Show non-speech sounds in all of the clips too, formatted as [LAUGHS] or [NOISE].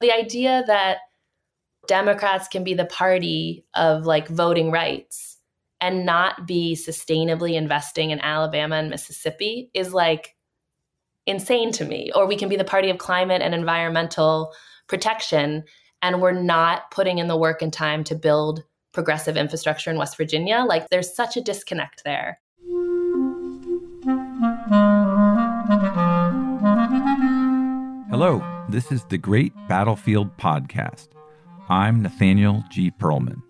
The idea that Democrats can be the party of like voting rights and not be sustainably investing in Alabama and Mississippi is like insane to me. Or we can be the party of climate and environmental protection and we're not putting in the work and time to build progressive infrastructure in West Virginia. Like there's such a disconnect there. Hello, this is the Great Battlefield Podcast. I'm Nathaniel G. Pearlman.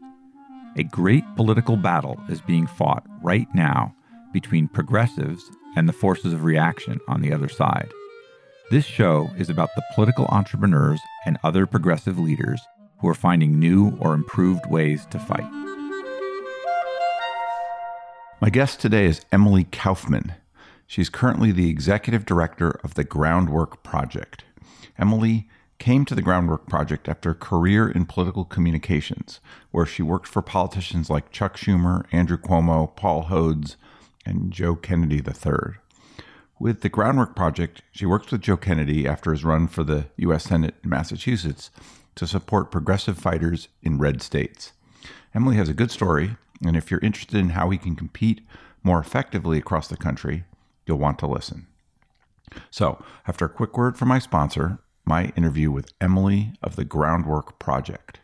A great political battle is being fought right now between progressives and the forces of reaction on the other side. This show is about the political entrepreneurs and other progressive leaders who are finding new or improved ways to fight. My guest today is Emily Kaufman. She's currently the executive director of the Groundwork Project. Emily came to the Groundwork Project after a career in political communications, where she worked for politicians like Chuck Schumer, Andrew Cuomo, Paul Hodes, and Joe Kennedy III. With the Groundwork Project, she worked with Joe Kennedy after his run for the U.S. Senate in Massachusetts to support progressive fighters in red states. Emily has a good story, and if you're interested in how we can compete more effectively across the country, you'll want to listen. So, after a quick word from my sponsor, my interview with Emily of the Groundwork Project.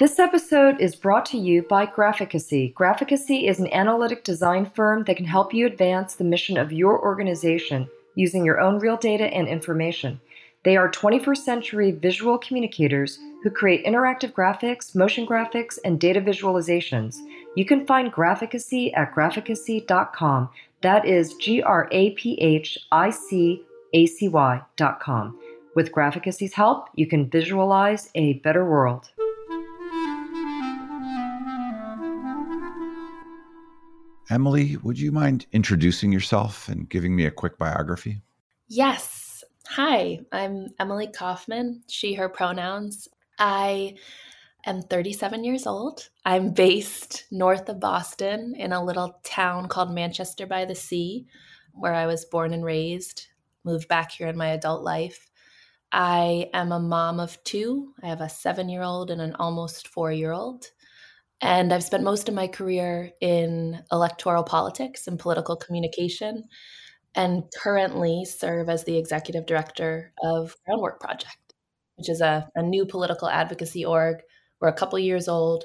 This episode is brought to you by Graphicacy. Graphicacy is an analytic design firm that can help you advance the mission of your organization using your own real data and information. They are 21st century visual communicators who create interactive graphics, motion graphics, and data visualizations. You can find Graphicacy at graphicacy.com. That is G R A P H I C A C com. With Graphicacy's help, you can visualize a better world. Emily, would you mind introducing yourself and giving me a quick biography? Yes. Hi, I'm Emily Kaufman, she, her pronouns. I am 37 years old. I'm based north of Boston in a little town called Manchester by the Sea, where I was born and raised, moved back here in my adult life. I am a mom of two. I have a seven year old and an almost four year old. And I've spent most of my career in electoral politics and political communication, and currently serve as the executive director of Groundwork Project which is a, a new political advocacy org. We're a couple years old,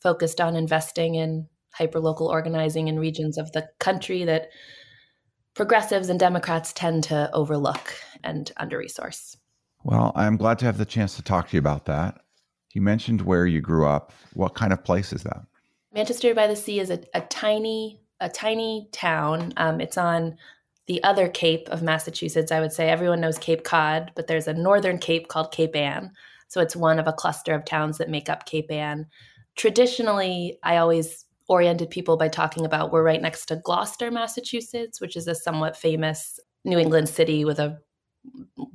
focused on investing in hyperlocal organizing in regions of the country that progressives and Democrats tend to overlook and under resource. Well, I'm glad to have the chance to talk to you about that. You mentioned where you grew up. What kind of place is that? Manchester by the Sea is a, a tiny, a tiny town. Um, it's on the other Cape of Massachusetts, I would say everyone knows Cape Cod, but there's a northern Cape called Cape Ann. So it's one of a cluster of towns that make up Cape Ann. Traditionally, I always oriented people by talking about we're right next to Gloucester, Massachusetts, which is a somewhat famous New England city with a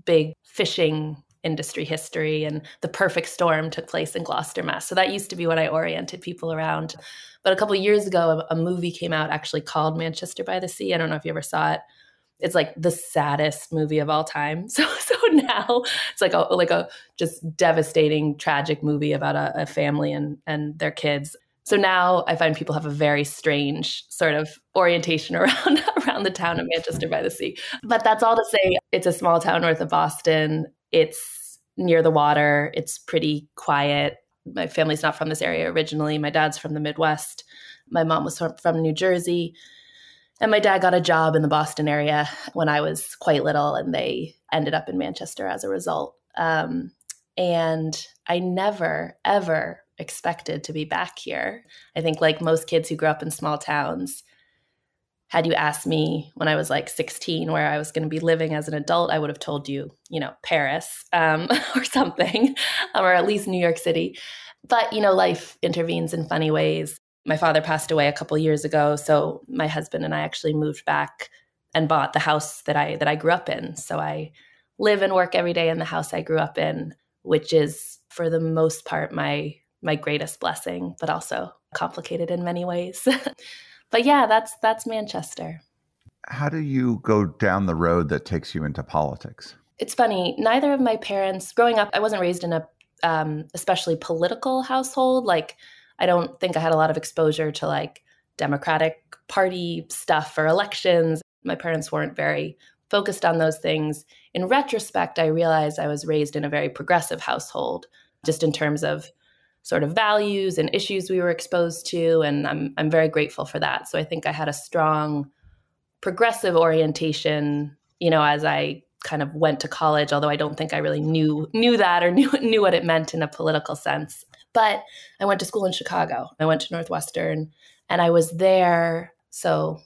big fishing industry history and the perfect storm took place in Gloucester, Mass. So that used to be what I oriented people around. But a couple years ago, a, a, movie came out actually called Manchester by the Sea. I don't know if you ever saw it. It's like the saddest movie of all time. [LAUGHS] So so now it's like a like a just devastating, tragic movie about a, a family and and their kids. So now I find people have a very strange sort of orientation [LAUGHS] around around the town of Manchester by the Sea. But that's all to say it's a small town north of Boston. It's near the water. It's pretty quiet. My family's not from this area originally. My dad's from the Midwest. My mom was from New Jersey. And my dad got a job in the Boston area when I was quite little, and they ended up in Manchester as a result. Um, and I never, ever expected to be back here. I think, like most kids who grew up in small towns, had you asked me when I was like 16 where I was going to be living as an adult, I would have told you, you know, Paris um, [LAUGHS] or something, or at least New York City. But, you know, life intervenes in funny ways. My father passed away a couple years ago, so my husband and I actually moved back and bought the house that I that I grew up in. So I live and work every day in the house I grew up in, which is for the most part my my greatest blessing, but also complicated in many ways. [LAUGHS] but yeah, that's that's Manchester. how do you go down the road that takes you into politics? It's funny. Neither of my parents, growing up, I wasn't raised in a um, especially political household. Like, I don't think I had a lot of exposure to like Democratic Party stuff or elections. My parents weren't very focused on those things. In retrospect, I realized I was raised in a very progressive household, just in terms of sort of values and issues we were exposed to. And I'm, I'm very grateful for that. So I think I had a strong progressive orientation, you know, as I kind of went to college, although I don't think I really knew knew that or [LAUGHS] knew knew what it meant in a political sense. But I went to school in Chicago. I went to Northwestern and I was there so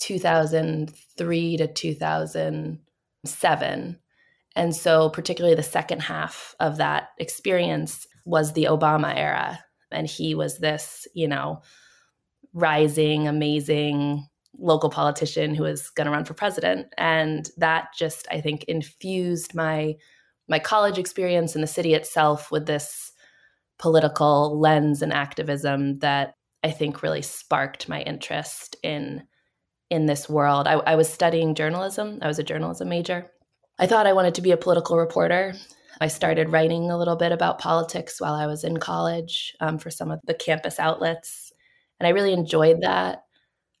2003 to 2007. And so particularly the second half of that experience was the Obama era and he was this, you know, rising amazing local politician who was going to run for president and that just i think infused my my college experience in the city itself with this political lens and activism that i think really sparked my interest in in this world. I, I was studying journalism. I was a journalism major. I thought i wanted to be a political reporter. I started writing a little bit about politics while i was in college um, for some of the campus outlets and i really enjoyed that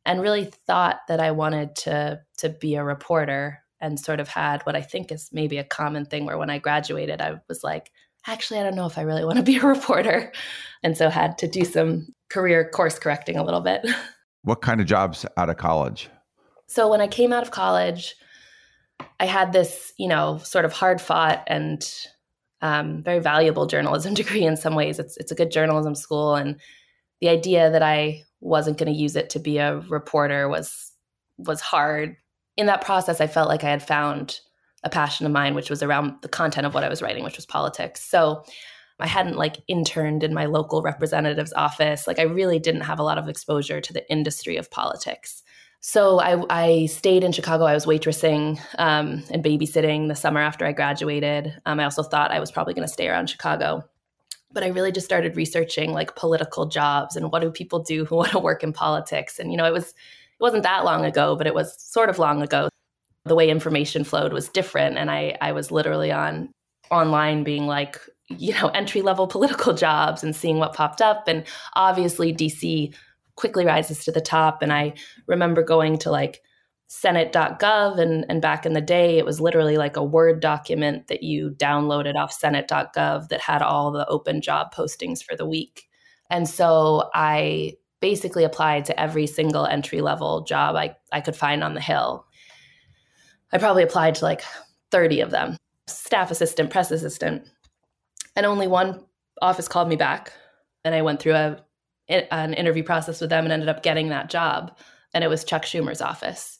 and really thought that I wanted to to be a reporter and sort of had what I think is maybe a common thing where when I graduated I was like actually I don't know if I really [LAUGHS] want to be a reporter and so had to do some career course correcting a little bit. [LAUGHS] What kind of jobs out of college? So when I came out of college I had this, you know, sort of hard fought and um, very valuable journalism [LAUGHS] degree in some ways. It's it's a good journalism school, and the idea that I wasn't going to use it to be a reporter was was hard. In that process, I felt like I had found a passion of mine, which was around the content of what I was writing, which was politics. So I hadn't like interned in my local representative's office. Like I really didn't have a lot of exposure to the industry of politics. So I, I stayed in Chicago. I was waitressing um, and babysitting the summer after I graduated. Um, I also thought I was probably going to stay around Chicago but I really just started researching like political jobs and what do people do who [LAUGHS] want to work in politics. And you know, it was it wasn't that long ago, but it was sort of long ago. The way information flowed was different, and I I was literally on online being like you know entry level political jobs and seeing what popped up. And obviously dc quickly rises to the top. And i remember going to like senate.gov and, and back in the day it was literally like a word document that you downloaded off senate.gov that had all the open job postings for the week. And so i basically applied to every single entry level job I, I could find on the hill i probably applied to like 30 of them staff assistant press assistant and only one office called me back and i went through a, an interview process with them and ended up getting that job and it was chuck schumer's office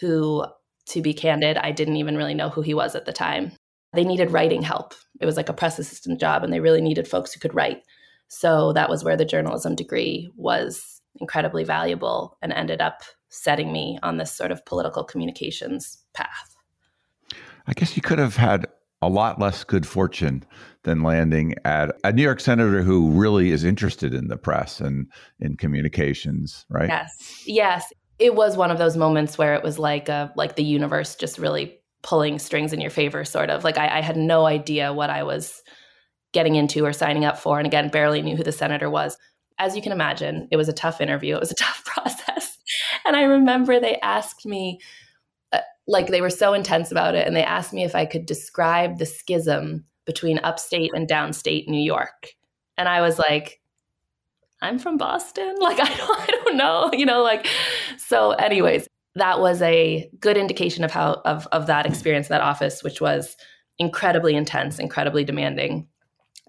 who, to be candid, I didn't even really know who he was at the time. They needed writing help. It was like a press assistant job, and they really needed folks who could write. So that was where the journalism degree was incredibly valuable and ended up setting me on this sort of political communications path. I guess you could have had a lot less good fortune than landing at a New York senator who really is interested in the press and in communications, right? Yes. Yes it was one of those moments where it was like a like the universe just really pulling strings in your favor sort of like I, I, had no idea what i was getting into or signing up for and again barely knew who the senator was as you can imagine it was a tough interview it was a [LAUGHS] tough process [LAUGHS] and i remember they asked me uh, like they were so intense about it and they asked me if i could describe the schism between upstate and downstate new york and i was like I'm from Boston. [LAUGHS] Like I don't I don't know, [LAUGHS] you know, like so anyways, that was a good indication of how of of that experience that office which was incredibly intense, incredibly demanding.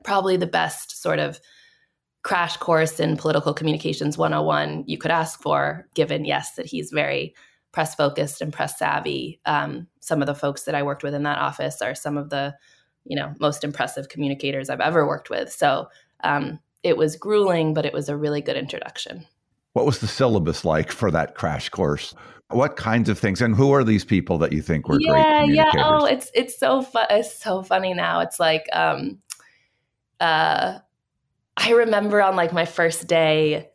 Probably the best sort of crash course in political communications 101 you could ask for given yes that he's very press focused and press savvy um, some of the folks that i worked with in that office are some of the you know most impressive communicators i've ever worked with so um, it was grueling, but it was a really good introduction. What was the syllabus like for that crash course? What kinds of things, and who are these people that you think were yeah, great? Yeah, yeah. Oh, it's it's so fun. It's so funny now. It's like, um, uh, I remember on like my first day,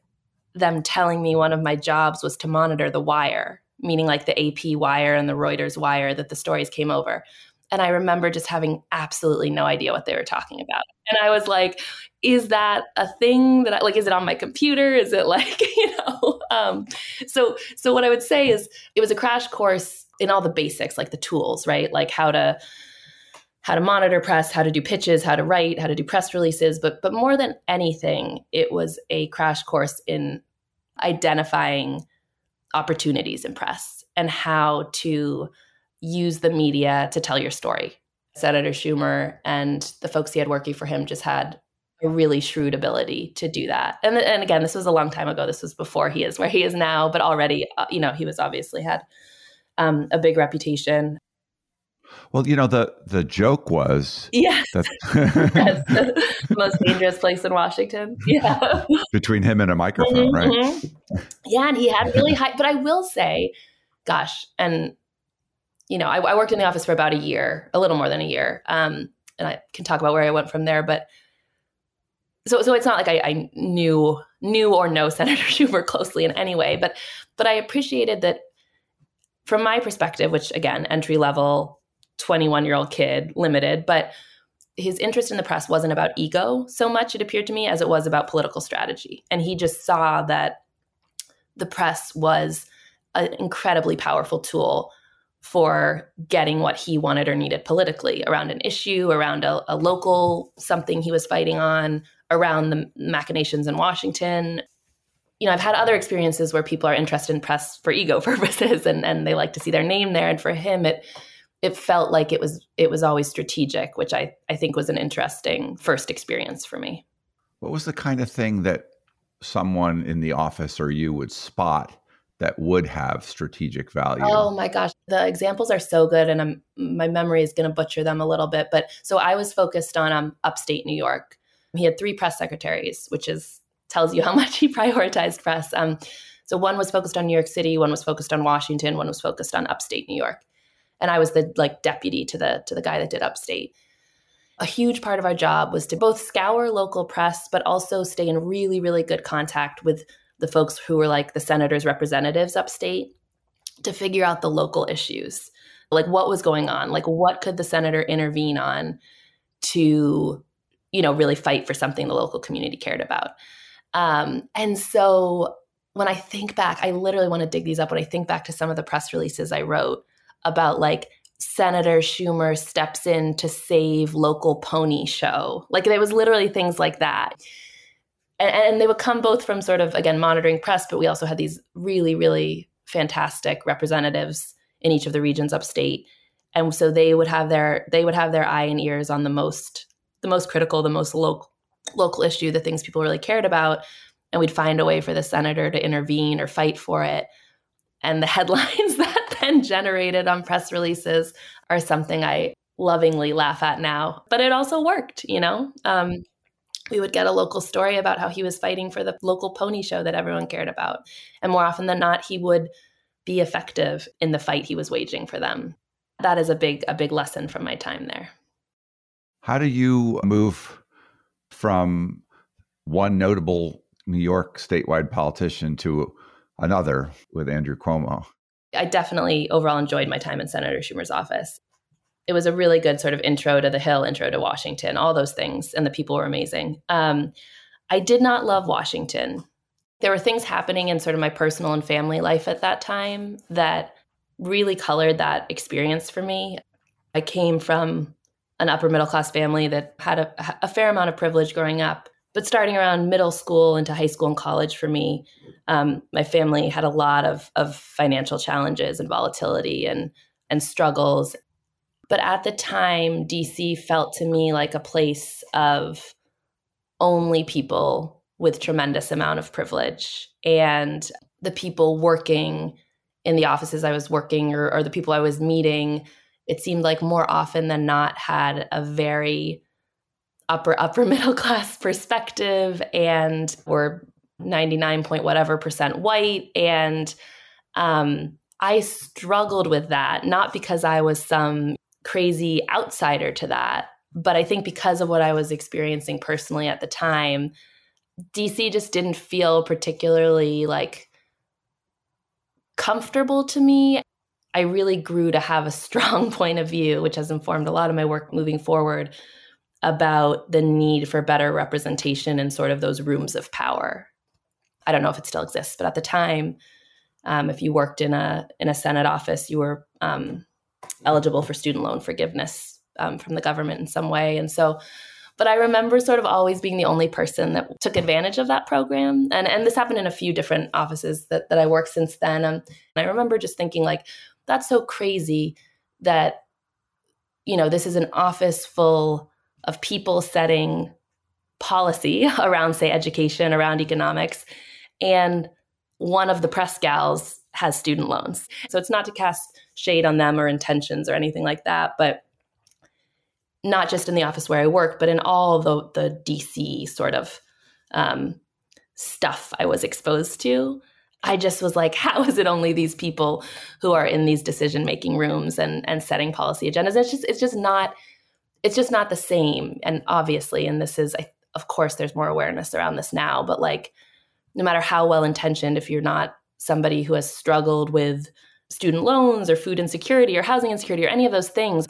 them telling me one of my jobs was to monitor the wire, meaning like the AP wire and the Reuters wire that the stories came over. And I remember just having absolutely no idea what they were talking about. And I was like, is that a thing that I like? Is it on my computer? Is it like, [LAUGHS] you know? Um, so, so what I would say is it was a crash course in all the basics, like the tools, right? Like how to, how to monitor press, how to do pitches, how to write, how to do press releases. But, but more than anything, it was a crash course in identifying opportunities in press and how to use the media to tell your story. Senator Schumer and the folks he had working for him just had a really shrewd ability to do that. And, and again, this was a long time ago. This was before he is where he is now, but already, uh, you know, he was obviously had um, a big reputation. Well, you know the the joke was [LAUGHS] yes, that [LAUGHS] the most dangerous place in Washington. Yeah, between him and a microphone, mm-hmm. right? Yeah, and he had really high. But I will say, gosh, and you know, I, I, worked in the office for about a year, a little more than a year, um, and I can talk about where I went from there. But so, so it's not like I, I knew knew or know [LAUGHS] Senator Schumer closely in any way, but but I appreciated that from my perspective, which again, entry level, twenty one year old kid, limited, but his interest in the press wasn't about ego so much it appeared to me as it was about political strategy and he just saw that the press was an incredibly powerful tool for getting what he wanted or needed politically around an issue, around a, a, local something he was fighting on, around the machinations in Washington. You know, I've had other experiences where people are interested in press for ego [LAUGHS] purposes and, and they like to see their name there. And for him, it it felt like it was it was always strategic, which I, I think was an interesting first experience for me. What was the kind of thing that someone in the office or you would spot that would have strategic value? Oh my gosh, the examples are so good, and I'm, my memory is going to butcher them a little bit. But so I was focused on um, upstate New York. He had three press secretaries, which is tells you how [LAUGHS] much he prioritized press. Um, so one was focused on New York City, one was focused on Washington, one was focused on upstate New York, and I was the like deputy to the to the guy that did upstate. A huge part of our job was to both scour local press, but also stay in really, really good contact with the folks who were like the senators' representatives upstate to figure out the local issues. Like what was going on? Like what could the senator intervene on to, you know, really fight for something the local community cared about? Um, and so when I think back, I literally want to dig these up. When I think back to some of the press releases I wrote about like Senator Schumer steps in to save local pony show. Like there was literally things like that. And, and they would come both from sort of again monitoring press, but we also had these really really fantastic representatives in each of the regions upstate. And so they would have their they would have their eye and ears on the most the most critical the most local local issue the things people really cared about and we'd find a way for the senator to intervene or fight for it. And the [LAUGHS] headlines then generated on press releases are something i lovingly laugh at now but it also worked you know um, we would get a local story about how he was fighting for the local pony show that everyone cared about. And more often than not, he would be effective in the fight he was waging for them. That is a big a big lesson from my time there. How do you move from one notable New York statewide politician to another with Andrew Cuomo? I definitely overall enjoyed my time in Senator Schumer's office it was a really good sort of intro to the Hill, intro to Washington, all those things, and the people were amazing. Um, I did not love Washington. There were things happening in sort of my personal and family life at that time that really colored that experience for me. I came from an upper middle class family that had a, a, fair amount of privilege growing up. But starting around middle school into high school and college for me, um, my family had a lot of, of financial challenges and volatility and, and struggles. But at the time, DC felt to me like a place of only people with tremendous amount of privilege and the people working in the offices I was working or, or the people I was meeting, it seemed like more often than not had a very upper upper [LAUGHS] middle class perspective and were 99 point whatever percent white and um, I struggled with that, not because I was some crazy outsider to that. But I think because of what I was experiencing personally at the time, DC just didn't feel particularly like comfortable to me. I really grew to have a [LAUGHS] strong point of view, which has informed a lot of my work moving forward about the need for better representation in sort of those rooms of power. I don't know if it still exists, but at the time, um, if you worked in a in a Senate office, you were um, eligible for student loan forgiveness um, from the government in some way, and so. But I remember sort of always being the only person that took advantage of that program, and and this happened in a few different offices that that I worked since then. Um, and I remember just thinking like, that's so crazy that you know this is an office full of people setting policy [LAUGHS] around say education around economics and one of the press gals has student loans so it's not to cast shade on them or intentions or anything like that but not just in the office where i work but in all the the dc sort of um, stuff i was exposed to I just was like, [LAUGHS] how is it only these people who are in these decision making rooms and and setting policy agendas? It's just it's just not it's just not the same. And obviously, and this is of course there's more awareness around this now, but like no matter how well intentioned, if you're not somebody who has struggled with student loans or food insecurity or housing insecurity or any of those things,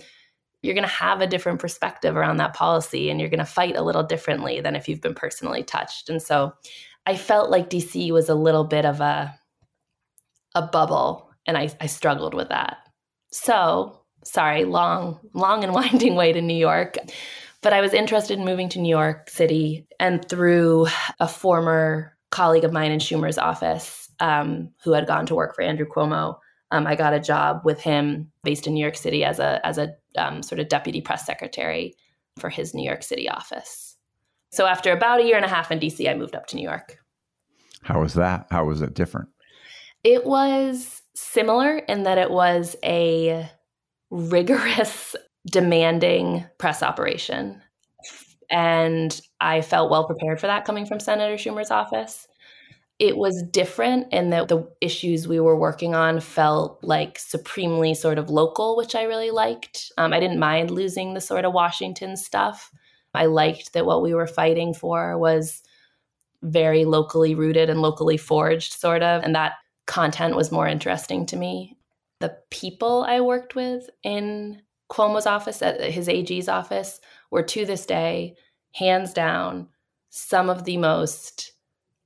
you're going to have a different perspective around that policy and you're going to fight a little differently than if you've been personally touched. And so I felt like DC was a little bit of a a bubble, and I, I struggled with that. So, sorry, long, long and [LAUGHS] winding way to New York. But I was interested in moving to New York City, and through a former colleague of mine in Schumer's office, um, who had gone to work for Andrew Cuomo, um, I got a job with him based in New York City as a as a um, sort of deputy press secretary for his New York City office. So after about a year and a half in DC, I moved up to New York. How was that? How was it different? It was similar in that it was a rigorous, [LAUGHS] demanding press operation. And I felt well prepared for that coming from Senator Schumer's office. It was different in that the issues we were working on felt like supremely sort of local, which I really liked. Um, I didn't mind losing the sort of Washington stuff. I liked that what we were fighting for was very locally rooted and locally forged, sort of. And that content was more interesting to me. The people I worked with in Cuomo's office, at his AG's office, were to this day, hands down, some of the most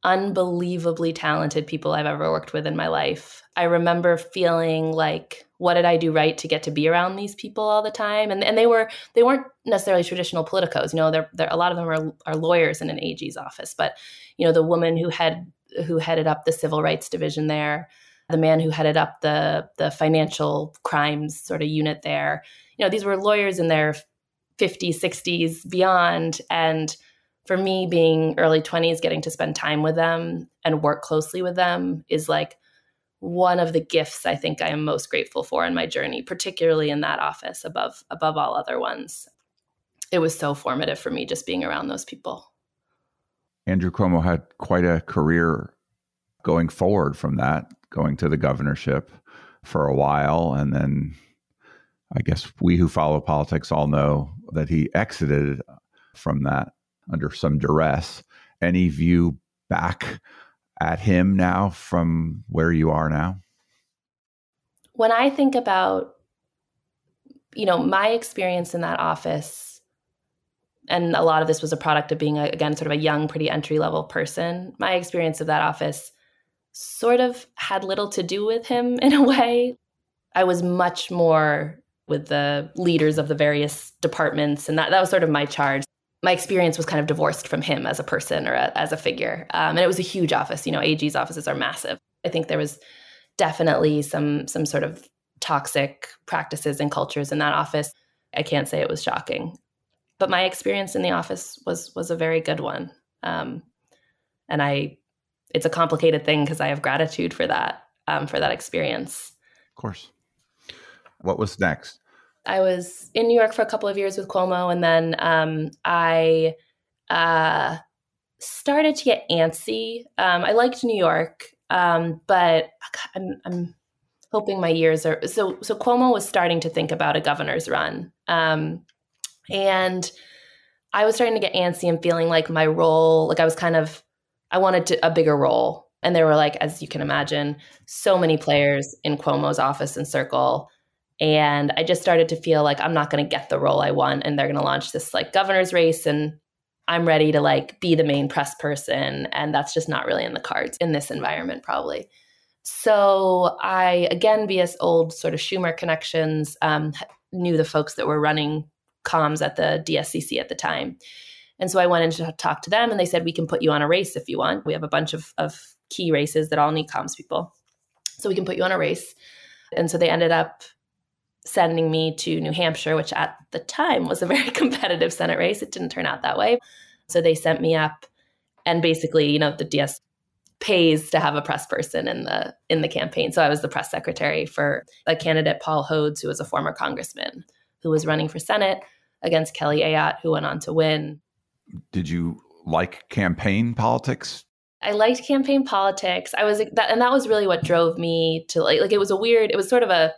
unbelievably talented people I've ever worked with in my life. I remember feeling like what did I do right to get to be around these people all the time? And and they were they weren't necessarily traditional politicos. You know, they're, they're a lot of them are, are lawyers in an AG's office. But you know, the woman who had who headed up the civil rights division there, the man who headed up the the financial crimes sort of unit there. You know, these were lawyers in their 50s, 60s, beyond, and for me being early 20s getting to spend time with them and work closely with them is like one of the gifts I think I am most grateful for in my journey, particularly in that office above above all other ones. It was so formative for me just being around those people. Andrew Cuomo had quite a career going forward from that, going to the governorship for a while and then I guess we who follow politics all know that he exited from that under some duress. Any view back at him now from where you are now? When I think about, you know, my experience in that office, and a lot of this was a product of being, a, again, sort of a young, pretty entry level person, my experience of that office sort of had little to do with him [LAUGHS] in a way. I was much more with the leaders of the various departments, and that, that was sort of my charge my experience was kind of divorced from him as a person or a, as a figure. Um, and it was a huge office. You know, AG's offices are massive. I think there was definitely some some sort of toxic practices and cultures in that office. I can't say it was shocking, but my experience in the office was was a very good one. Um, and I, it's a complicated thing because I have gratitude for that um, for that experience. Of course. What was next? I was in New York for a couple of years with Cuomo, and then um, I uh, started to get antsy. Um, I liked New York, um, but I'm, I'm, hoping my years are so. So Cuomo was starting to think about a governor's run, um, and I was starting to get antsy and feeling like my role, like I was kind of, I wanted to, a bigger role And there were like, as you can imagine, so many players in Cuomo's office and circle. And I just started to feel like I'm not going to get the role I want. And they're going to launch this like governor's race. And I'm ready to like be the main press person. And that's just not really in the cards in this environment, probably. So I, again, via old sort of Schumer connections, um, knew the folks that were running comms at the DSCC at the time. And so I went in to talk to them and they said, we can put you on a race if you want. We have a bunch of, of key races that all need comms people. So we can put you on a race. And so they ended up sending me to New Hampshire, which at the time was a very [LAUGHS] competitive Senate race. It didn't turn out that way. So they sent me up and basically, you know, the DS pays to have a press person in the in the campaign. So I was the press secretary for a candidate Paul Hodes, who was a former congressman who was running for Senate against Kelly Ayotte, who went on to win. Did you like campaign politics? I liked campaign politics. I was that, and that was really what drove me to like. Like it was a weird. It was sort of a.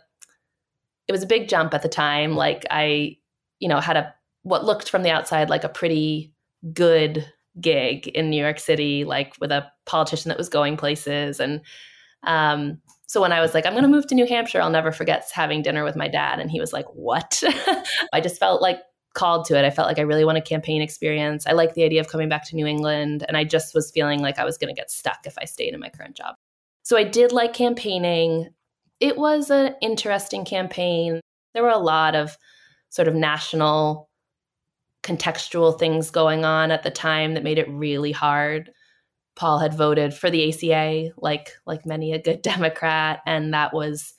It was a big jump at the time. Like I, you know, had a what looked from the outside like a pretty good gig in New York City, like with a politician that was going places. And um, so when I was like, I'm going to move to New Hampshire, I'll never forget having dinner with my dad. And he was like, What? [LAUGHS] I just felt like called to it. I felt like I really want a campaign experience. I like the idea of coming back to New England. And I just was feeling like I was going to get stuck if I stayed in my current job. So I did like campaigning. It was an interesting campaign. There were a lot of sort of national contextual things going on at the time that made it really hard. Paul had voted for the ACA, like like many a good [LAUGHS] Democrat, and that was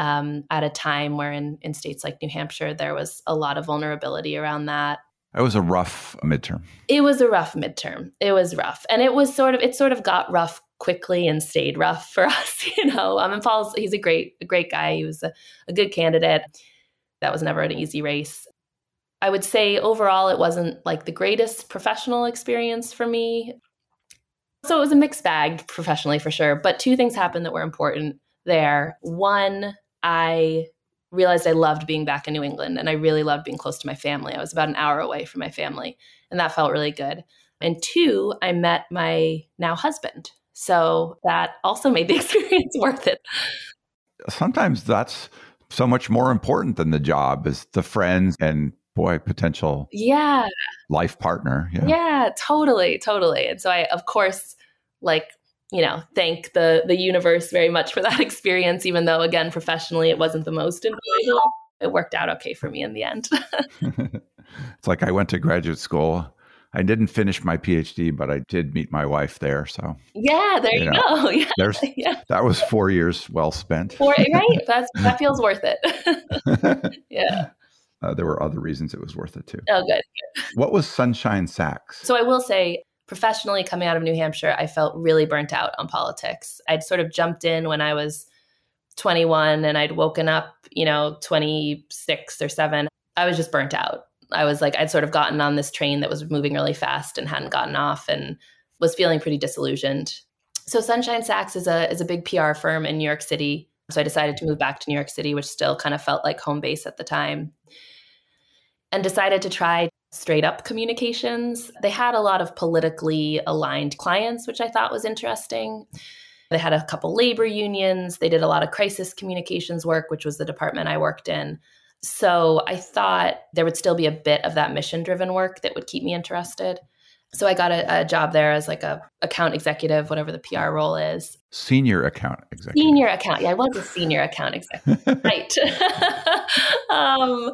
um, at a time where in, in states like New Hampshire, there was a lot of vulnerability around that. It was a rough midterm. It was a rough midterm. It was rough. And it was sort of, it sort of got rough quickly and stayed rough for [LAUGHS] us, you know. Um, and Paul's, he's a great, a great guy. He was a, a good candidate. That was never an easy race. I would say overall, it wasn't like the greatest professional experience for me. So it was a mixed bag professionally for sure. But two things happened that were important there. One, I realized I loved being back in New England and I really loved being close to my family. I was about an hour away from my family, and that felt really good. And two, I met my now husband. So that also made the [LAUGHS] experience worth it. Sometimes that's so much more important than the job is the friends and boy potential yeah life partner yeah yeah totally totally and so i of course like you know thank the the universe very much for that [LAUGHS] experience even though again professionally it wasn't the most enjoyable it worked out okay for me in the end [LAUGHS] it's like i went to graduate school I didn't finish my PhD, but I did meet my wife there. So yeah, there you, you know, go. [LAUGHS] Yeah, there's yeah. that was four years well spent. Four, right? That's that feels worth it. yeah. Uh, there were other reasons it was worth it too. Oh, good. What was Sunshine Sachs? So I will say, professionally coming out of New Hampshire, I felt really burnt out on politics. I'd sort of jumped in when I was 21 and I'd woken up, you know, 26 or 7. I was just burnt out. I was like, I'd sort of gotten on this train that was moving really fast and hadn't gotten off and was feeling pretty disillusioned. So Sunshine Sachs is a is a big PR firm in New York City. So I decided to move back to New York City, which still kind of felt like home base at the time and decided to try straight up communications. They had a lot of politically aligned clients, which I thought was interesting. They had a couple labor unions. They did a lot of crisis communications work, which was the department I worked in. So I thought there would still be a bit of that mission driven work that would keep me interested. So I got a, a, job there as like a account executive, whatever the PR role is. Senior account executive. Senior account. Yeah, I was a senior account executive. [LAUGHS] right. [LAUGHS] um,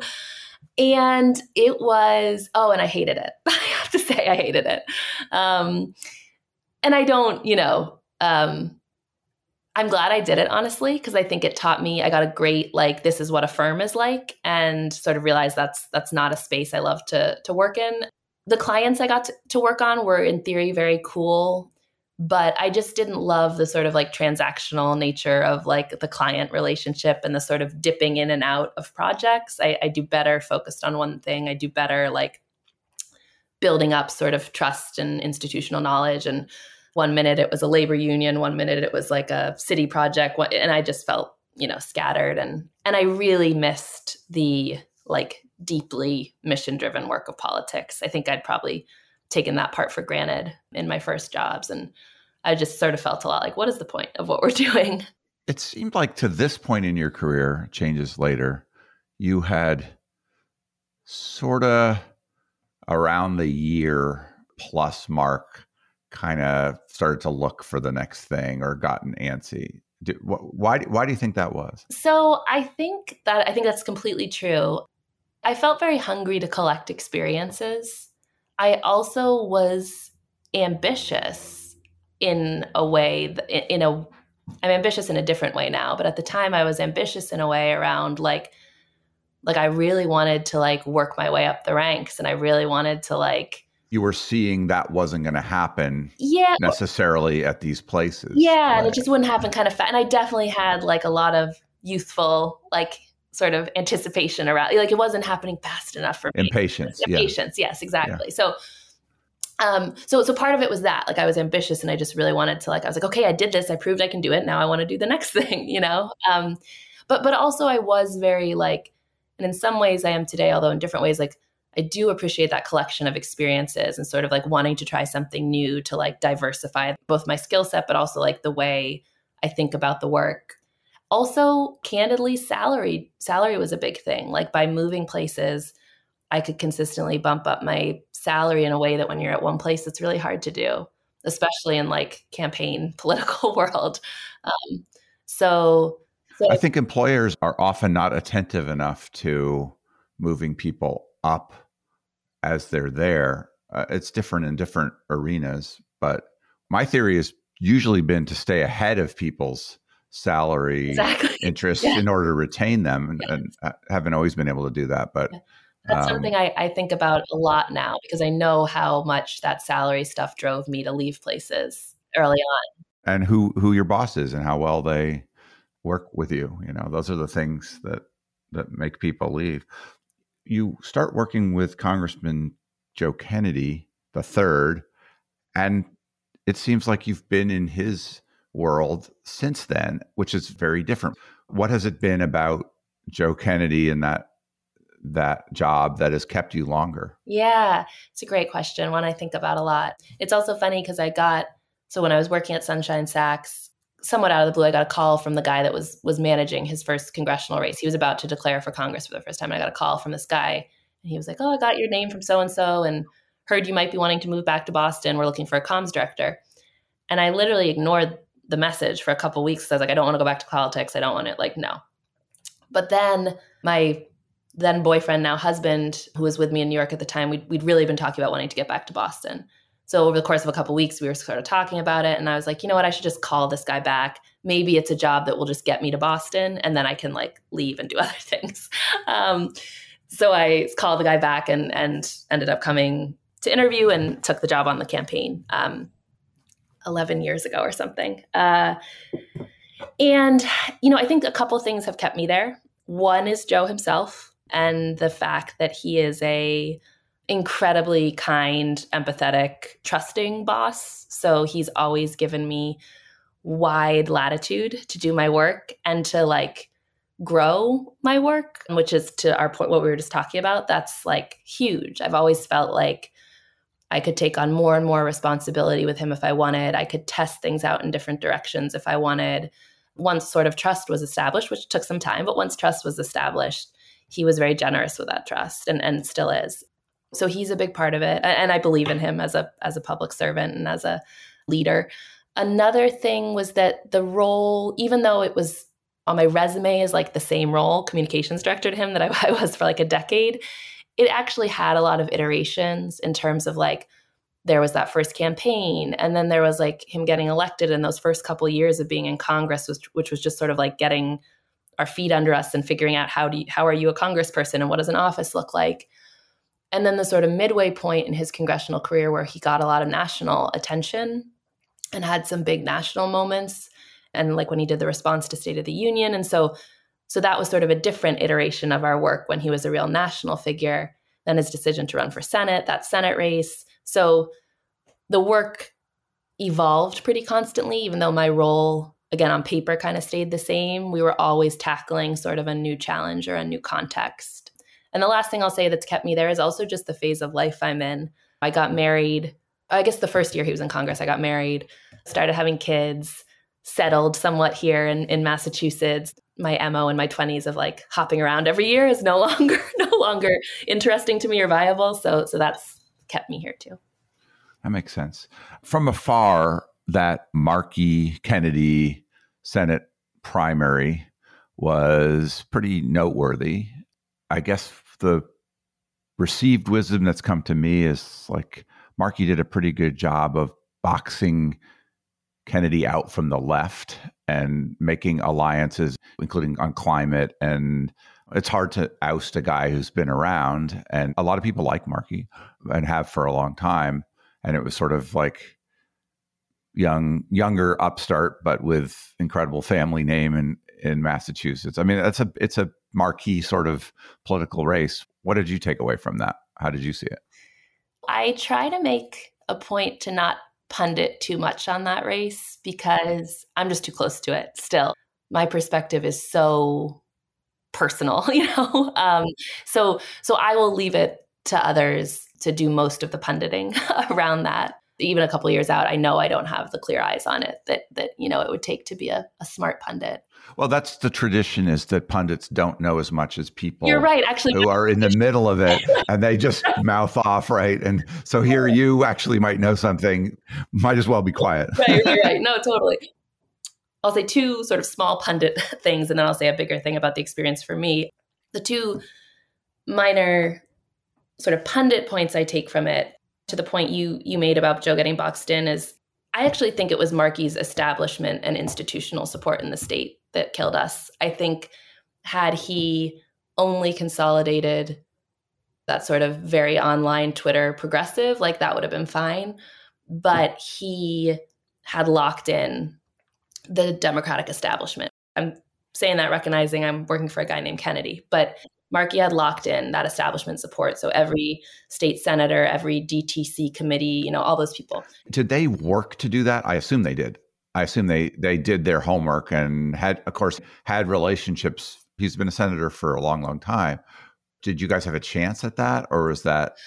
and it was oh and i hated it. [LAUGHS] I have to say i hated it. Um, and i don't you know um, i'm glad i did it honestly because i think it taught me i got a great like this is what a firm is like and sort of realized that's that's not a space i love to to work in. The clients i got to, to work on were in theory very cool but I just didn't love the sort of like transactional nature of like the client relationship and the sort of dipping in and out of projects. I, I do better focused on one thing. I do better like building up sort of trust and institutional knowledge. And one minute it was a labor union, one minute it was like a city project, and I just felt you know scattered and and I really missed the like deeply mission driven work of politics. I think I'd probably taken that part for granted in my first jobs and I just sort of felt a lot like, what is the point of what we're [LAUGHS] doing? It seemed like to this point in your career, changes later, you had sort of around the year plus mark kind of started to look for the next thing or gotten antsy. Do, wh- why, why do you think that was? So I think that I think that's completely true. I felt very hungry to collect experiences. I also was ambitious in a way in a I'm ambitious in a different way now, but at the time I was ambitious in a way around like like I really wanted to like work my way up the ranks and I really wanted to like you were seeing that wasn't going to happen yeah necessarily at these places yeah right. and it just wouldn't happen kind of fast and i definitely had like a lot of youthful like sort of anticipation around like it wasn't happening fast enough for me impatience impatience yeah. yes exactly yeah. so um so so part of it was that like i was ambitious and i just really wanted to like i was like okay i did this i proved i can do it now i want to do the next [LAUGHS] thing you know um but but also i was very like and in some ways i am today although in different ways like I do appreciate that collection of experiences and sort of like wanting to try something new to like diversify both my skill set, but also like the way I think about the work. Also, candidly, salary salary was a big thing. Like by moving places, I could consistently bump up my salary in a way that when you're at one place, it's really hard to do, especially in like campaign [LAUGHS] political world. Um, so, so I think employers are often not attentive enough to moving people up as they're there. Uh, it's different in different arenas, but my theory has usually been to stay ahead of people's salary exactly. [LAUGHS] interests yeah. in order to retain them, and, and, uh, haven't always been able to do that. But that's um, something I, I think about a lot now because I know how much that salary stuff drove me to leave places early on. And who who your boss is and how well they work with you. You know, those are the things that that make people leave you start working with Congressman Joe Kennedy the third, and it seems like you've been in his world since then, which is very different. What has it been about Joe Kennedy and that that job that has kept you longer? Yeah, it's a great question. One I think about a lot. It's also funny because I got so when I was working at Sunshine Sachs, somewhat out of the blue, I got a call from the guy that was was managing his first congressional race. He was about to declare for Congress for the first time. And I got a call from this guy, and he was like, "Oh, I got your name from so and so, and heard you might be wanting to move back to Boston. We're looking for a comms director." And I literally ignored the message for a couple weeks. I was like, "I don't want to go back to politics. I don't want it." Like, no. But then my then boyfriend, now husband, who was with me in New York at the time, we'd, we'd really been talking about wanting to get back to Boston. So over the course of a couple of weeks, we were sort of talking about it, and I was like, you know what, I should just call this guy back. Maybe it's a job that will just get me to Boston, and then I can like leave and do [LAUGHS] other things. Um, so I called the guy back and and ended up coming to interview and took the job on the campaign um, 11 years ago or something. Uh, and you know, I think a couple things have kept me there. One is Joe himself and the fact that he is a incredibly kind, empathetic, trusting boss. So he's always given me wide latitude to do my work and to like grow my work, which is to our point, what we were just talking about. That's like huge. I've always felt like I could take on more and more responsibility with him if I wanted. I could test things out in different directions if I wanted. Once sort of trust was established, which took some time, but once trust was established, he was very generous with that trust and, and still is. So he's a big part of it, and I believe in him as a as a public servant and as a leader. Another thing was that the role, even though it was on my resume is like the same role, communications director to him that I, [LAUGHS] I was for like a decade, it actually had a lot of iterations in terms of like there was that first campaign and then there was like him getting elected in those first couple years of being in congress which, which was just sort of like getting our feet under us and figuring out how do you, how are you a congressperson and what does an office look like. And then the sort of midway point in his congressional career where he got a lot of national attention and had some big national moments and like when he did the response to state of the union. And so so that was sort of a different iteration of our work when he was a real national figure then his decision to run for senate that senate race so the work evolved pretty constantly even though my role again on paper kind of stayed the same we were always tackling sort of a new challenge or a new context and the last thing I'll say that's kept me there is also just the phase of life I'm in. I got married I guess the first year he was in Congress, I got married, started having kids, settled somewhat here in, in Massachusetts. My MO in my 20s of like hopping around every year is no [LAUGHS] longer no longer interesting to me or viable. So so that's kept me here too. That makes sense. From afar, that Markey Kennedy Senate primary was pretty noteworthy. I guess the received wisdom that's come to me is like Markey did a pretty good job of boxing Kennedy out from the left and making alliances, including on climate. And it's hard to oust a guy who's been around. And a lot of people like Markey and have for a long time. And it was sort of like young, younger upstart, but with incredible family name in, in Massachusetts. I mean, that's a it's a marquee sort of political race. What did you take away from that? How did you see it? I try to make a point to not pundit too much on that race because I'm just too close to it still. My perspective is so personal, [LAUGHS] you know. Um, so so I will leave it to others to do most of the punditing [LAUGHS] around that. Even a couple years out, I know I don't have the clear eyes on it that that you know it would take to be a, a smart pundit. Well, that's the tradition is that pundits don't know as much as people. You're right, actually, who are in the middle of it [LAUGHS] and they just mouth off, right? And so here you actually might know something. Might as well be quiet. right, you're right. [LAUGHS] No, totally. I'll say two sort of small pundit [LAUGHS] things, and then I'll say a bigger thing about the experience for me. The two minor sort of pundit points I take from it, to the point you you made about Joe getting boxed in, is I actually think it was Markey's establishment and institutional support in the state that killed us. I think had he only consolidated that sort of very online Twitter progressive, like that would have been fine. But he had locked in the Democratic establishment. I'm saying that recognizing I'm working for a guy named Kennedy, but Markey had locked in that establishment support. So every state senator, every DTC committee, you know, all those people. Did they work to do that? I assume they did. I assume they they did their homework and had, of course, had relationships. He's been a senator for a long, long time. Did you guys have a chance at that, or was that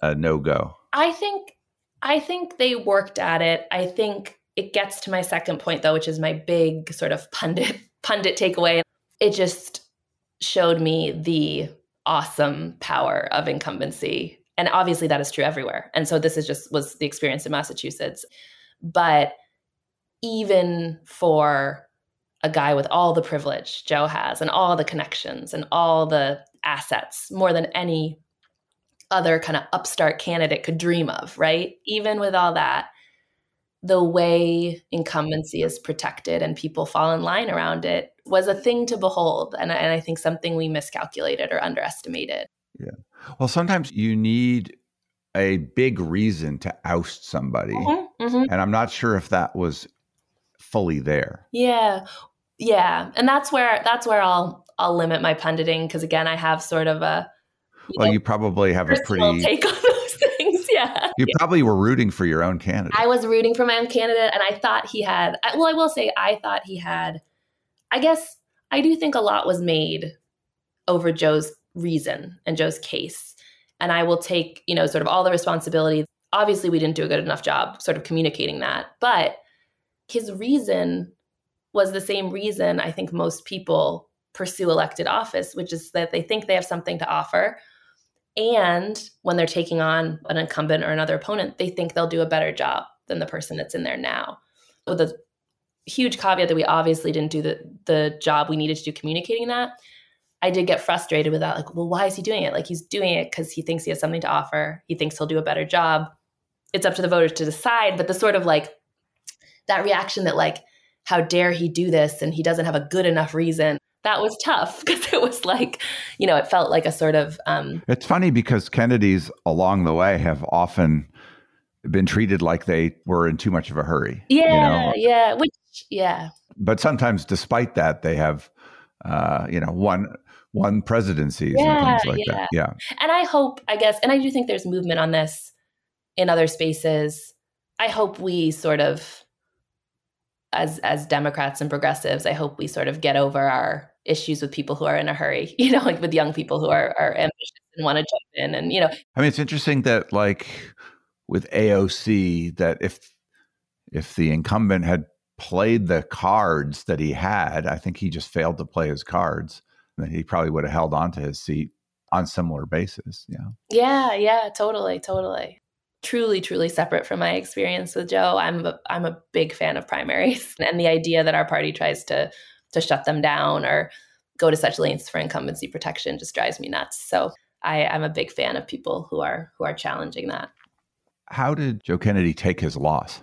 a no go? I think I think they worked at it. I think it gets to my second point though, which is my big sort of pundit [LAUGHS] pundit takeaway. It just showed me the awesome power of incumbency. And obviously that is true everywhere. And so this is just was the experience in Massachusetts. But even for a guy with all the privilege Joe has and all the connections and all the assets, more than any other kind of upstart candidate could dream of, right? Even with all that, the way incumbency is protected and people fall in line around it was a thing to behold. And, and I think something we miscalculated or underestimated. Yeah. Well, sometimes you need a big reason to oust somebody. Mm-hmm, mm-hmm. And I'm not sure if that was fully there. Yeah. Yeah. And that's where that's where I'll I'll limit my punditing because again I have sort of a you Well, know, you probably have a pretty take on [LAUGHS] those things. Yeah. You yeah. probably were rooting for your own candidate. I was rooting for my own candidate and I thought he had well, I will say I thought he had I guess I do think a lot was made over Joe's reason and Joe's case. And I will take, you know, sort of all the responsibility. Obviously, we didn't do a good enough job sort of communicating that. But his reason was the same reason I think most people pursue elected office, which is that they think they have something to offer. And when they're taking on an incumbent or another opponent, they think they'll do a better job than the person that's in there now. With a huge caveat that we obviously didn't do the, the job we needed to do communicating that. I did get frustrated with that. Like, well, why is he doing it? Like, he's doing it because he thinks he has something to offer. He thinks he'll do a better job. It's up to the voters to decide. But the sort of like that reaction that like how dare he do this and he doesn't have a good enough reason that was tough [LAUGHS] because it was like you know it felt like a sort of um it's funny because kennedys along the way have often been treated like they were in too much of a hurry yeah you know? yeah which yeah but sometimes despite that they have uh you know won won presidencies yeah, and things like yeah. that yeah and i hope i guess and i do think there's movement on this in other spaces i hope we sort of as as Democrats and progressives, I hope we sort of get over our issues with people who are in a hurry, [LAUGHS] you know, like with young people who are are ambitious and want to jump in and you know. I mean, it's interesting that like with AOC that if if the incumbent had played the cards that he had, I think he just failed to play his cards. Then he probably would have held on to his seat on similar basis. Yeah. Yeah, yeah, totally, totally. Truly, truly separate from my experience with Joe. I'm a, I'm a big fan of primaries [LAUGHS] and the idea that our party tries to to shut them down or go to such lengths for incumbency protection just drives me nuts. So I, I'm a big fan of people who are who are challenging that. How did Joe Kennedy take his loss?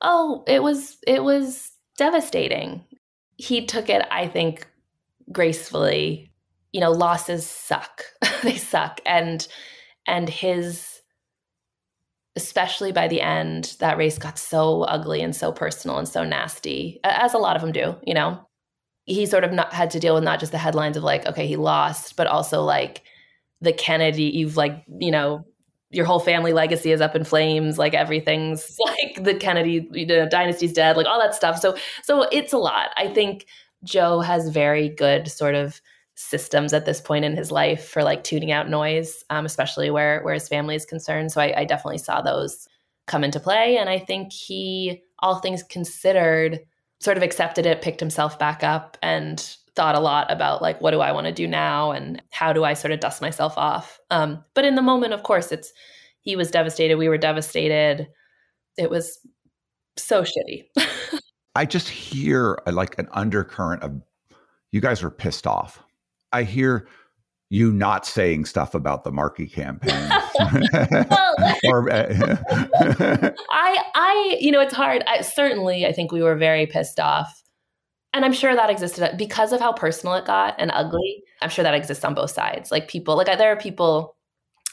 Oh, it was it was devastating. He took it, I think, gracefully. You know, losses suck. [LAUGHS] they suck. And and his especially by the end, that race got so ugly and so personal and so nasty, as a lot of them do, you know. He sort of not had to deal with not just the headlines of like, okay, he lost, but also like the Kennedy, you've like, you know, your whole family legacy is up in flames like everything's [LAUGHS] like the kennedy you know, dynasty's dead like all that stuff so so it's a lot i think joe has very good sort of systems at this point in his life for like tuning out noise um, especially where where his family is concerned so I, I definitely saw those come into play and i think he all things considered sort of accepted it picked himself back up and thought a lot about like what do I want to do now and how do I sort of dust myself off. Um, but in the moment, of course, it's he was devastated. We were devastated. It was so shitty. [LAUGHS] I just hear like an undercurrent of you guys are pissed off. I hear you not saying stuff about the Markey campaign. [LAUGHS] [LAUGHS] or, uh, [LAUGHS] I, I, you know, it's hard. I, certainly, I think we were very pissed off and i'm sure that existed uh, because of how personal it got and ugly i'm sure that exists on both sides like people like there are people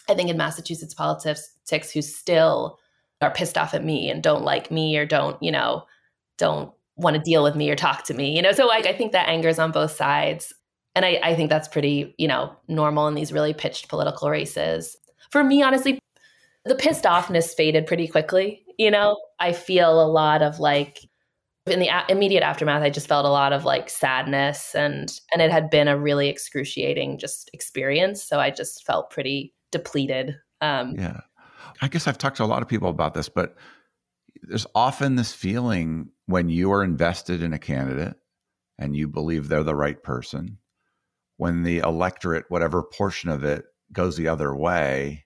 i think in massachusetts politics who still are pissed off at me and don't like me or don't you know don't want to deal with me or talk to me you know so like i think that anger is on both sides and I, I think that's pretty you know normal in these really pitched political races. For me honestly the pissed offness faded pretty quickly you know? I feel a lot of like in the a- immediate aftermath i just felt a lot of like sadness and and it had been a really excruciating just experience. So i just felt pretty depleted um yeah. I guess i've talked to a lot of people about this but there's often this feeling when you are invested in a candidate and you believe they're the right person when the electorate whatever portion of it goes the other way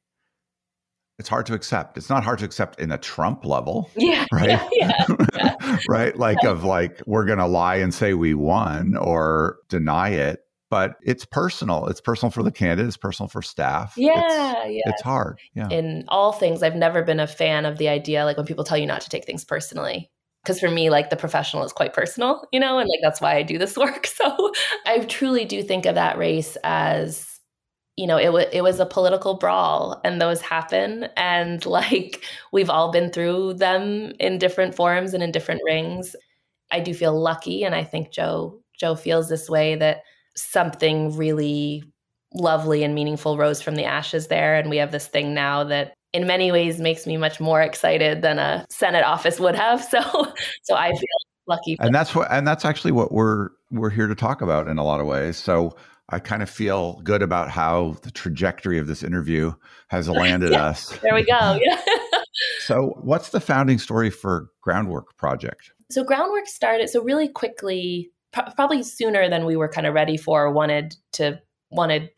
it's hard to accept. It's not hard to accept in a Trump level. [LAUGHS] Yeah. Right. Yeah. yeah. [LAUGHS] right. Like, of like, we're going to lie and say we won or deny it. But it's personal. It's personal for the candidate. It's personal for staff. Yeah. It's, yeah. It's hard. Yeah. In all things, I've never been a fan of the idea, like when people tell you not to take things personally. Because for me, like the professional is quite personal, you know, and like that's why I do this [LAUGHS] work. So I truly do think of that race as you know, it was it was a political brawl, and those happen, and [LAUGHS] like we've all been through them in different forms and in different rings. I do feel lucky, and I think Joe Joe feels this way that something really lovely and meaningful rose from the ashes there, and we have this thing now that in many ways makes me much more excited than a Senate office would have. [LAUGHS] So, so I feel lucky. And that's what, and that's actually what we're we're here to talk about in a lot of ways. So I kind of feel good about how the trajectory of this interview has [LAUGHS] landed yeah, us. There we go. Yeah. [LAUGHS] so, what's the founding story for Groundwork Project? So, Groundwork started so really quickly, probably sooner than we were kind of ready for wanted to wanted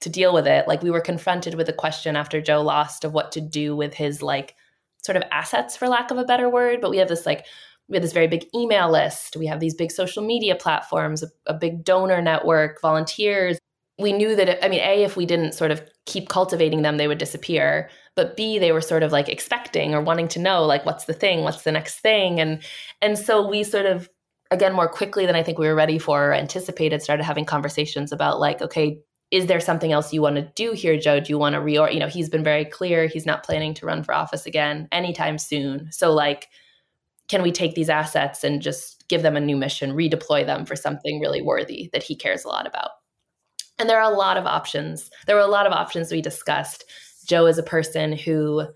to deal with it. Like we were confronted with a question after Joe lost of what to do with his like sort of assets, for lack of a better word. But we have this like we have this very big email list. We have these big social media platforms, a, a big donor network, volunteers. We knew that, it, I mean, A, if we didn't sort of keep cultivating them, they would disappear. But B, they were sort of like expecting or wanting to know, like, what's the thing? What's the next thing? And, and so we sort of, again, more quickly than I think we were ready for or anticipated, started having conversations about, like, okay, is there something else you want to do here, Joe? Do you want to reor? You know, he's been very clear he's not planning to run for office again anytime soon. So, like, can we take these assets and just give them a new mission, redeploy them for something really worthy that he cares a lot about? And there are a lot of options. There were a lot of options we discussed. Joe is a person who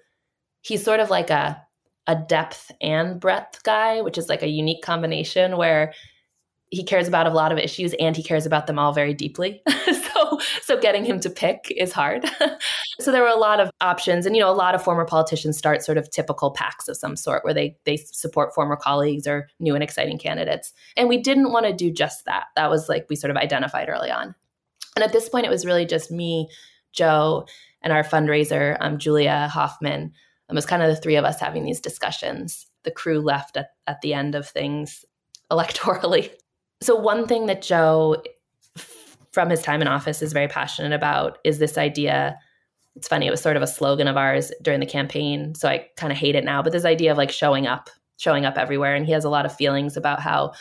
he's sort of like a a depth and breadth guy, which is like a unique combination where he cares about a lot of issues and he cares about them all very deeply. [LAUGHS] [LAUGHS] so getting him to pick is hard. [LAUGHS] so there were a lot of options and you know a lot of former politicians start sort of typical PACs of some sort where they they support former colleagues or new and exciting candidates. And we didn't want to do just that. That was like we sort of identified early on. And at this point it was really just me, Joe, and our fundraiser, um, Julia Hoffman. It was kind of the three of us having these discussions. The crew left at, at the end of things electorally. [LAUGHS] So, one thing that Joe, from his time in office, is very passionate about is this idea. It's funny, it was sort of a slogan of ours during the campaign. So I kind of hate it now, but this idea of like showing up, showing up everywhere. And he has a lot of feelings about how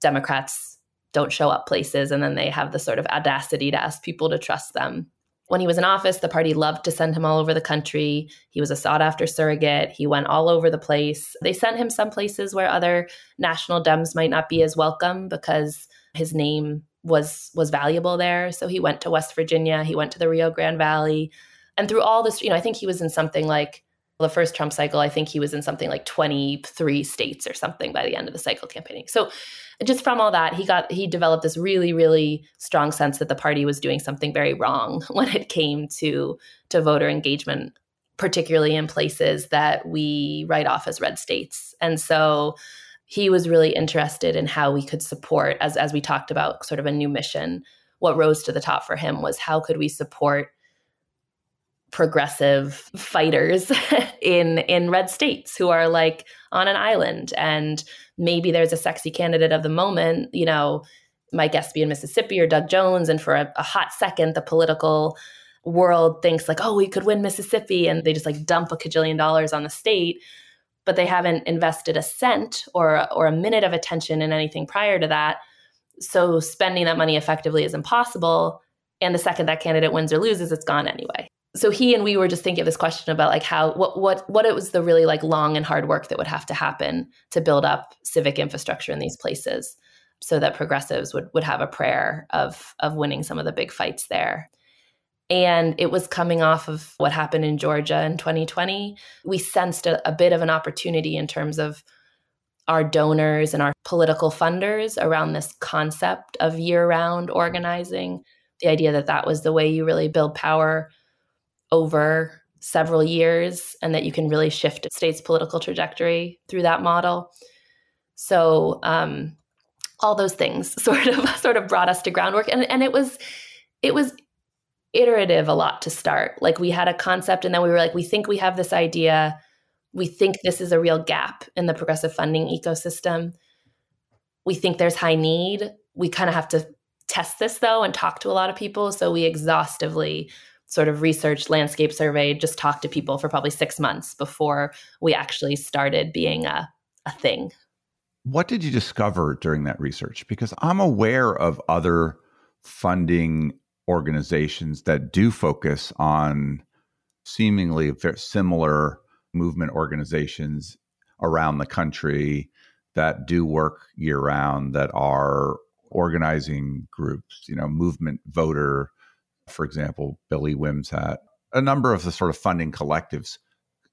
Democrats don't show up places and then they have the sort of audacity to ask people to trust them when he was in office, the party loved to send him all over the country. He was a sought after surrogate. He went all over the place. They sent him some places where other national Dems might not be as welcome because his name was was valuable there. So he went to West Virginia, he went to the Rio Grande Valley. And through all this, you know, I think he was in something like the first Trump cycle, I think he was in something like 23 states or something by the end of the cycle campaigning. So just from all that, he got he developed this really, really strong sense that the party was doing something very wrong [LAUGHS] when it came to to voter engagement, particularly in places that we write off as red states. And so he was really interested in how we could support, as as we talked about, sort of a new mission. What rose to the top for him was how could we support progressive fighters [LAUGHS] in in red states who are like on an island. And maybe there's a sexy candidate of the moment you know Espy in mississippi or doug jones. And for a, a hot second the political world thinks like oh we could win mississippi. And they just like dump a cajillion dollars on the state but they haven't invested a cent or or a minute of attention in anything prior to that. So spending that money effectively is impossible. And the second that candidate wins or loses it's gone anyway. So he and we were just thinking of this question about like how what what what it was the really like long and hard work that would have to happen to build up civic infrastructure in these places so that progressives would would have a prayer of of winning some of the big fights there and it was coming off of what happened in Georgia in 2020 we sensed a, a bit of an opportunity in terms of our donors and our political funders around this concept of year-round organizing. The idea that that was the way you really build power over several years and that you can really shift a state's political trajectory through that model. So um, all those things [LAUGHS] sort of sort of brought us to groundwork. And, and it was it was iterative a lot to start. Like we had a concept and then we were like, we think we have this idea. We think this is a real gap in the progressive funding ecosystem. We think there's high need. We kind of have to test this though and talk to a lot of people. So we exhaustively sort of research landscape survey just talked to people for probably six months before we actually started being a, a thing what did you discover during that research because i'm aware of other funding organizations that do focus on seemingly similar movement organizations around the country that do work year round that are organizing groups you know movement voter for example, Billy Wimsatt, a number of the sort of funding collectives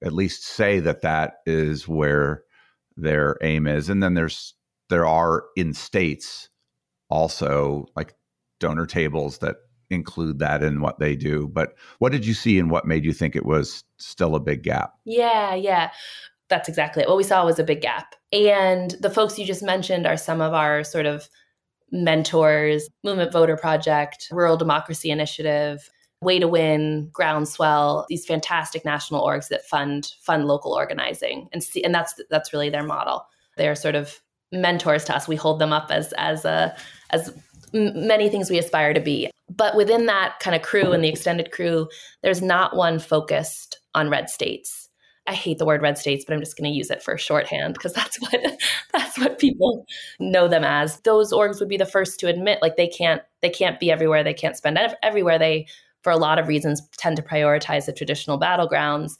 at least say that that is where their aim is. And then there's there are in states also like donor tables that include that in what they do. But what did you see and what made you think it was still a big gap? Yeah, yeah. That's exactly it. What we saw was a big gap. And the folks you just mentioned are some of our sort of mentors, Movement Voter Project, Rural Democracy Initiative, Way to Win, Groundswell, these fantastic national orgs that fund fund local organizing. And see, and that's that's really their model. They're sort of mentors to us. We hold them up as as a as many things we aspire to be. But within that kind of crew and the extended crew, there's not one focused on red states. I hate the word red states, but I'm just going to use it for shorthand because that's what [LAUGHS] that's what people know them as. Those orgs would be the first to admit like they can't they can't be everywhere, they can't spend everywhere. They for a lot of reasons tend to prioritize the traditional battlegrounds.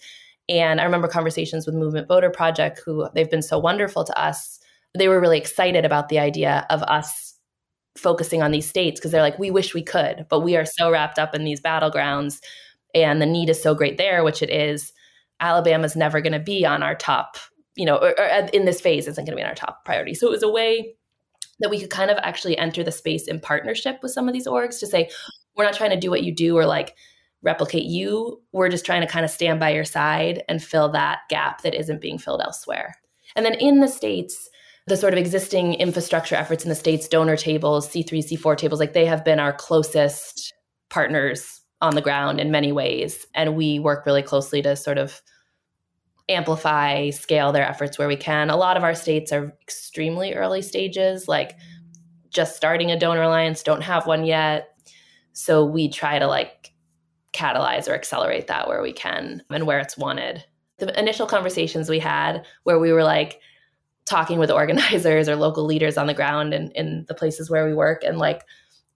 And I remember conversations with Movement Voter Project who they've been so wonderful to us. They were really excited about the idea of us focusing on these states because they're like we wish we could, but we are so wrapped up in these battlegrounds and the need is so great there, which it is Alabama's never going to be on our top, you know, or, or, uh, in this phase isn't going to be on our top priority. So it was a way that we could kind of actually enter the space in partnership with some of these orgs to say, we're not trying to do what you do or like replicate you. We're just trying to kind of stand by your side and fill that gap that isn't being filled elsewhere. And then in the States, the sort of existing infrastructure efforts in the States, donor tables, C3, C4 tables, like they have been our closest partners on the ground in many ways. And we work really closely to sort of amplify, scale their efforts where we can. A lot of our states are extremely early stages, like just starting a donor alliance, don't have one yet. So we try to like catalyze or accelerate that where we can and where it's wanted. The initial conversations we had where we were like talking with [LAUGHS] organizers or local leaders on the ground and in the places where we work. And like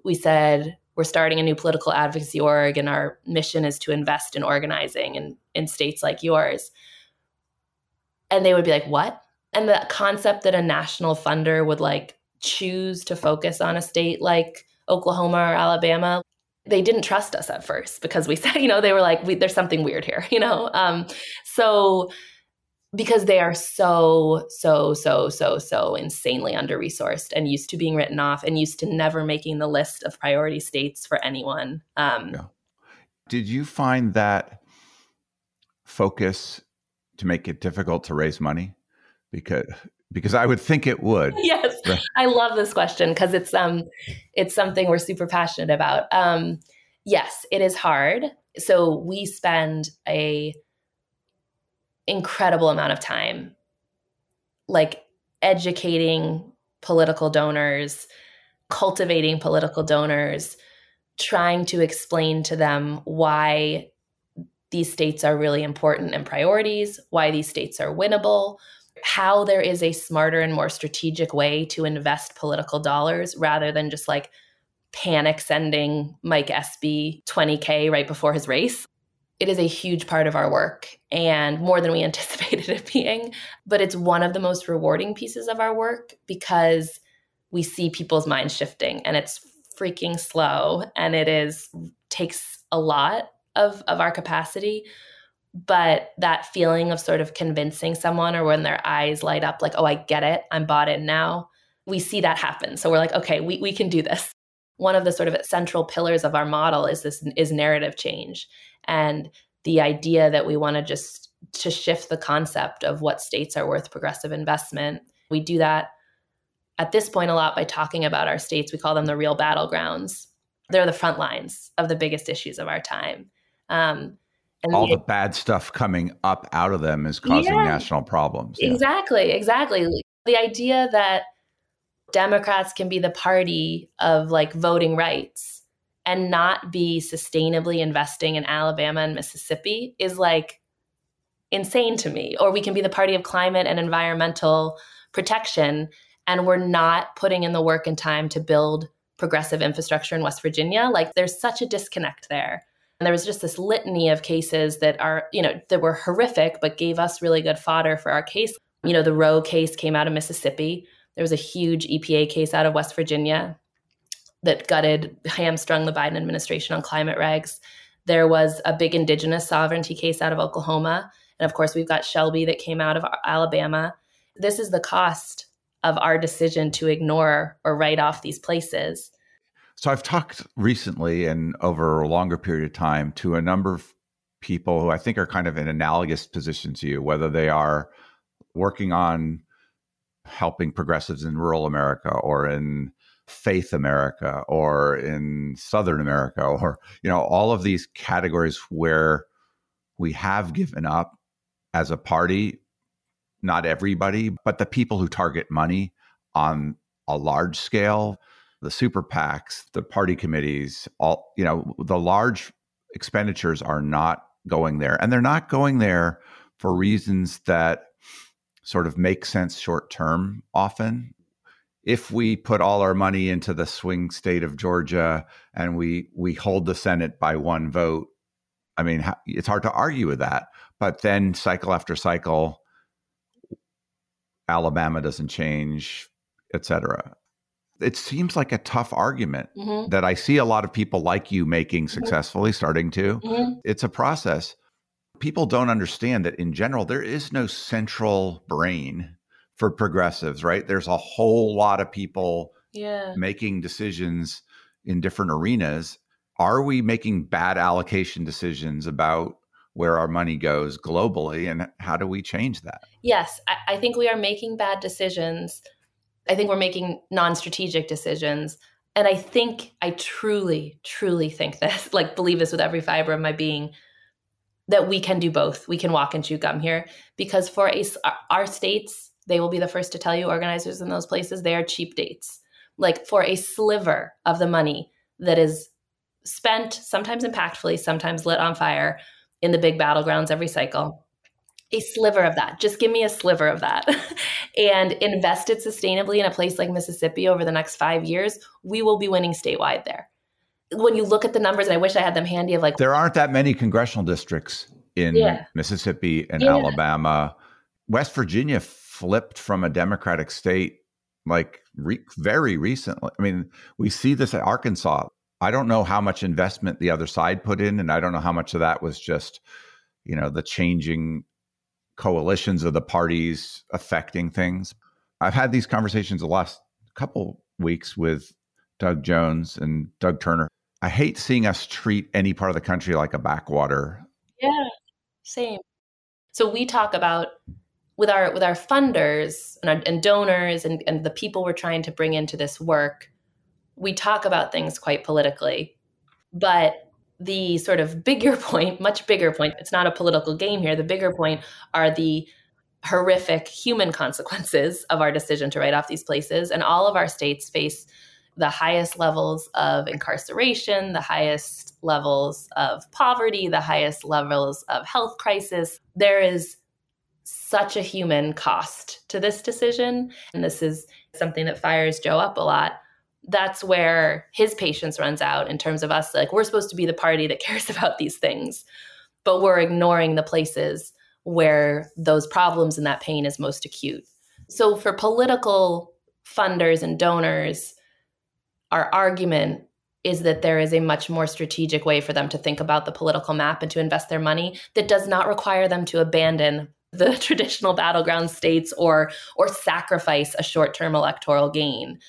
we said we're starting a new political advocacy org and our mission is to invest in organizing in, in states like yours. And they would be like what? And the concept that a national funder would like choose to focus on a state like oklahoma or alabama they didn't trust us at first because we said [LAUGHS] you know they were like there's something weird here [LAUGHS] you know? Um, so because they are so so so so so insanely under resourced and used to being written off and used to never making the list of priority states for anyone um, yeah. did you find that focus to make it difficult to raise money because because I would think it would. [LAUGHS] yes, I love this question because it's um it's something we're super passionate about. Um, yes, it is hard. So we spend a incredible amount of time like educating political donors, cultivating political donors, trying to explain to them why these states are really important and priorities, why these states are winnable, how there is a smarter and more strategic way to invest political dollars rather than just like panic sending Mike Espy 20K right before his race. It is a huge part of our work and more than we [LAUGHS] anticipated it being. But it's one of the most rewarding pieces of our work because we see people's minds shifting and it's freaking slow and it is takes a lot of of our capacity. But that feeling of sort of convincing someone or when their eyes light up like oh i get it. I'm bought in now. We see that happen. So we're like okay we, we can do this. One of the sort of central pillars of our model is this is narrative change and the idea that we want to just to shift the concept of what states are worth progressive investment we do that at this point a lot by talking about our states we call them the real battlegrounds they're the front lines of the biggest issues of our time um, and all the, the, bad stuff coming up out of them is causing yeah, national problems. Yeah. Exactly, exactly. The idea that Democrats can be the party of like voting rights and not be sustainably investing in Alabama and Mississippi is like insane to me. Or we can be the party of climate and environmental protection and we're not putting in the work and time to build progressive infrastructure in West Virginia. Like there's such a disconnect there. And there was just this litany of cases that are, you know, that were horrific, but gave us really good fodder for our case. You know, the Roe case came out of Mississippi. There was a huge EPA case out of West Virginia that gutted, hamstrung the Biden administration on climate regs. There was a big indigenous sovereignty case out of Oklahoma. And of course, we've got Shelby that came out of Alabama. This is the cost of our decision to ignore or write off these places. So I've talked recently and over a longer period of time to a number of people who I think are kind of in analogous position to you, whether they are working on helping progressives in rural America or in faith America or in Southern America [LAUGHS] or, you know, all of these categories where we have given up as a party, not everybody, but the people who target money on a large scale the super PACs, the party committees, all, you know, the large expenditures are not going there. And they're not going there for reasons that sort of make sense short term often. If we put all our money into the swing state of Georgia and we we hold the Senate by one vote, I mean, it's hard to argue with that. But then cycle after cycle, Alabama doesn't change, et cetera it seems like a tough argument mm-hmm. that I see a lot of people like you making mm-hmm. successfully, starting to. Mm-hmm. It's a process. People don't understand that in general, there is no central brain for progressives, right? There's a whole lot of people yeah. making decisions in different arenas. Are we making bad allocation decisions about where our money goes globally and how do we change that? Yes, I, I think we are making bad decisions. I think we're making non strategic decisions. And I think, I truly, truly think [LAUGHS] this, like believe this with every fiber of my being, that we can do both. We can walk and chew gum here because for a, our states, they will be the first to tell you, organizers in those places, they are cheap dates. Like for a sliver of the money that is spent, sometimes impactfully, sometimes lit on fire in the big battlegrounds every cycle. A sliver of that. Just give me a sliver of that [LAUGHS] and invest it sustainably in a place like Mississippi over the next five years. We will be winning statewide there. When you look at the numbers, and I wish I had them handy of like. There aren't that many congressional districts in yeah. Mississippi and yeah. Alabama. West Virginia flipped from a Democratic state like re- very recently. I mean, we see this at Arkansas. I don't know how much investment the other side put in, and I don't know how much of that was just, you know, the changing coalitions of the parties affecting things. I've had these conversations the last couple weeks with Doug Jones and Doug Turner. I hate seeing us treat any part of the country like a backwater. Yeah, same. So we talk about with our with our funders and, our, and donors and, and the people we're trying to bring into this work, we talk about things quite politically. But the sort of bigger [LAUGHS] point, much bigger point, it's not a political game here. The bigger point are the horrific human consequences of our decision to write off these places. And all of our states face the highest levels of incarceration, the highest levels of poverty, the highest levels of health crisis. There is such a human cost to this decision. And this is something that fires Joe up a lot. That's where his patience runs out in terms of us. Like, we're supposed to be the party that [LAUGHS] cares about these things, but we're ignoring the places where those problems and that pain is most acute. So, for political funders and donors, our argument is that there is a much more strategic way for them to think about the political map and to invest their money that does not require them to abandon the [LAUGHS] traditional battleground states or or sacrifice a short-term electoral gain.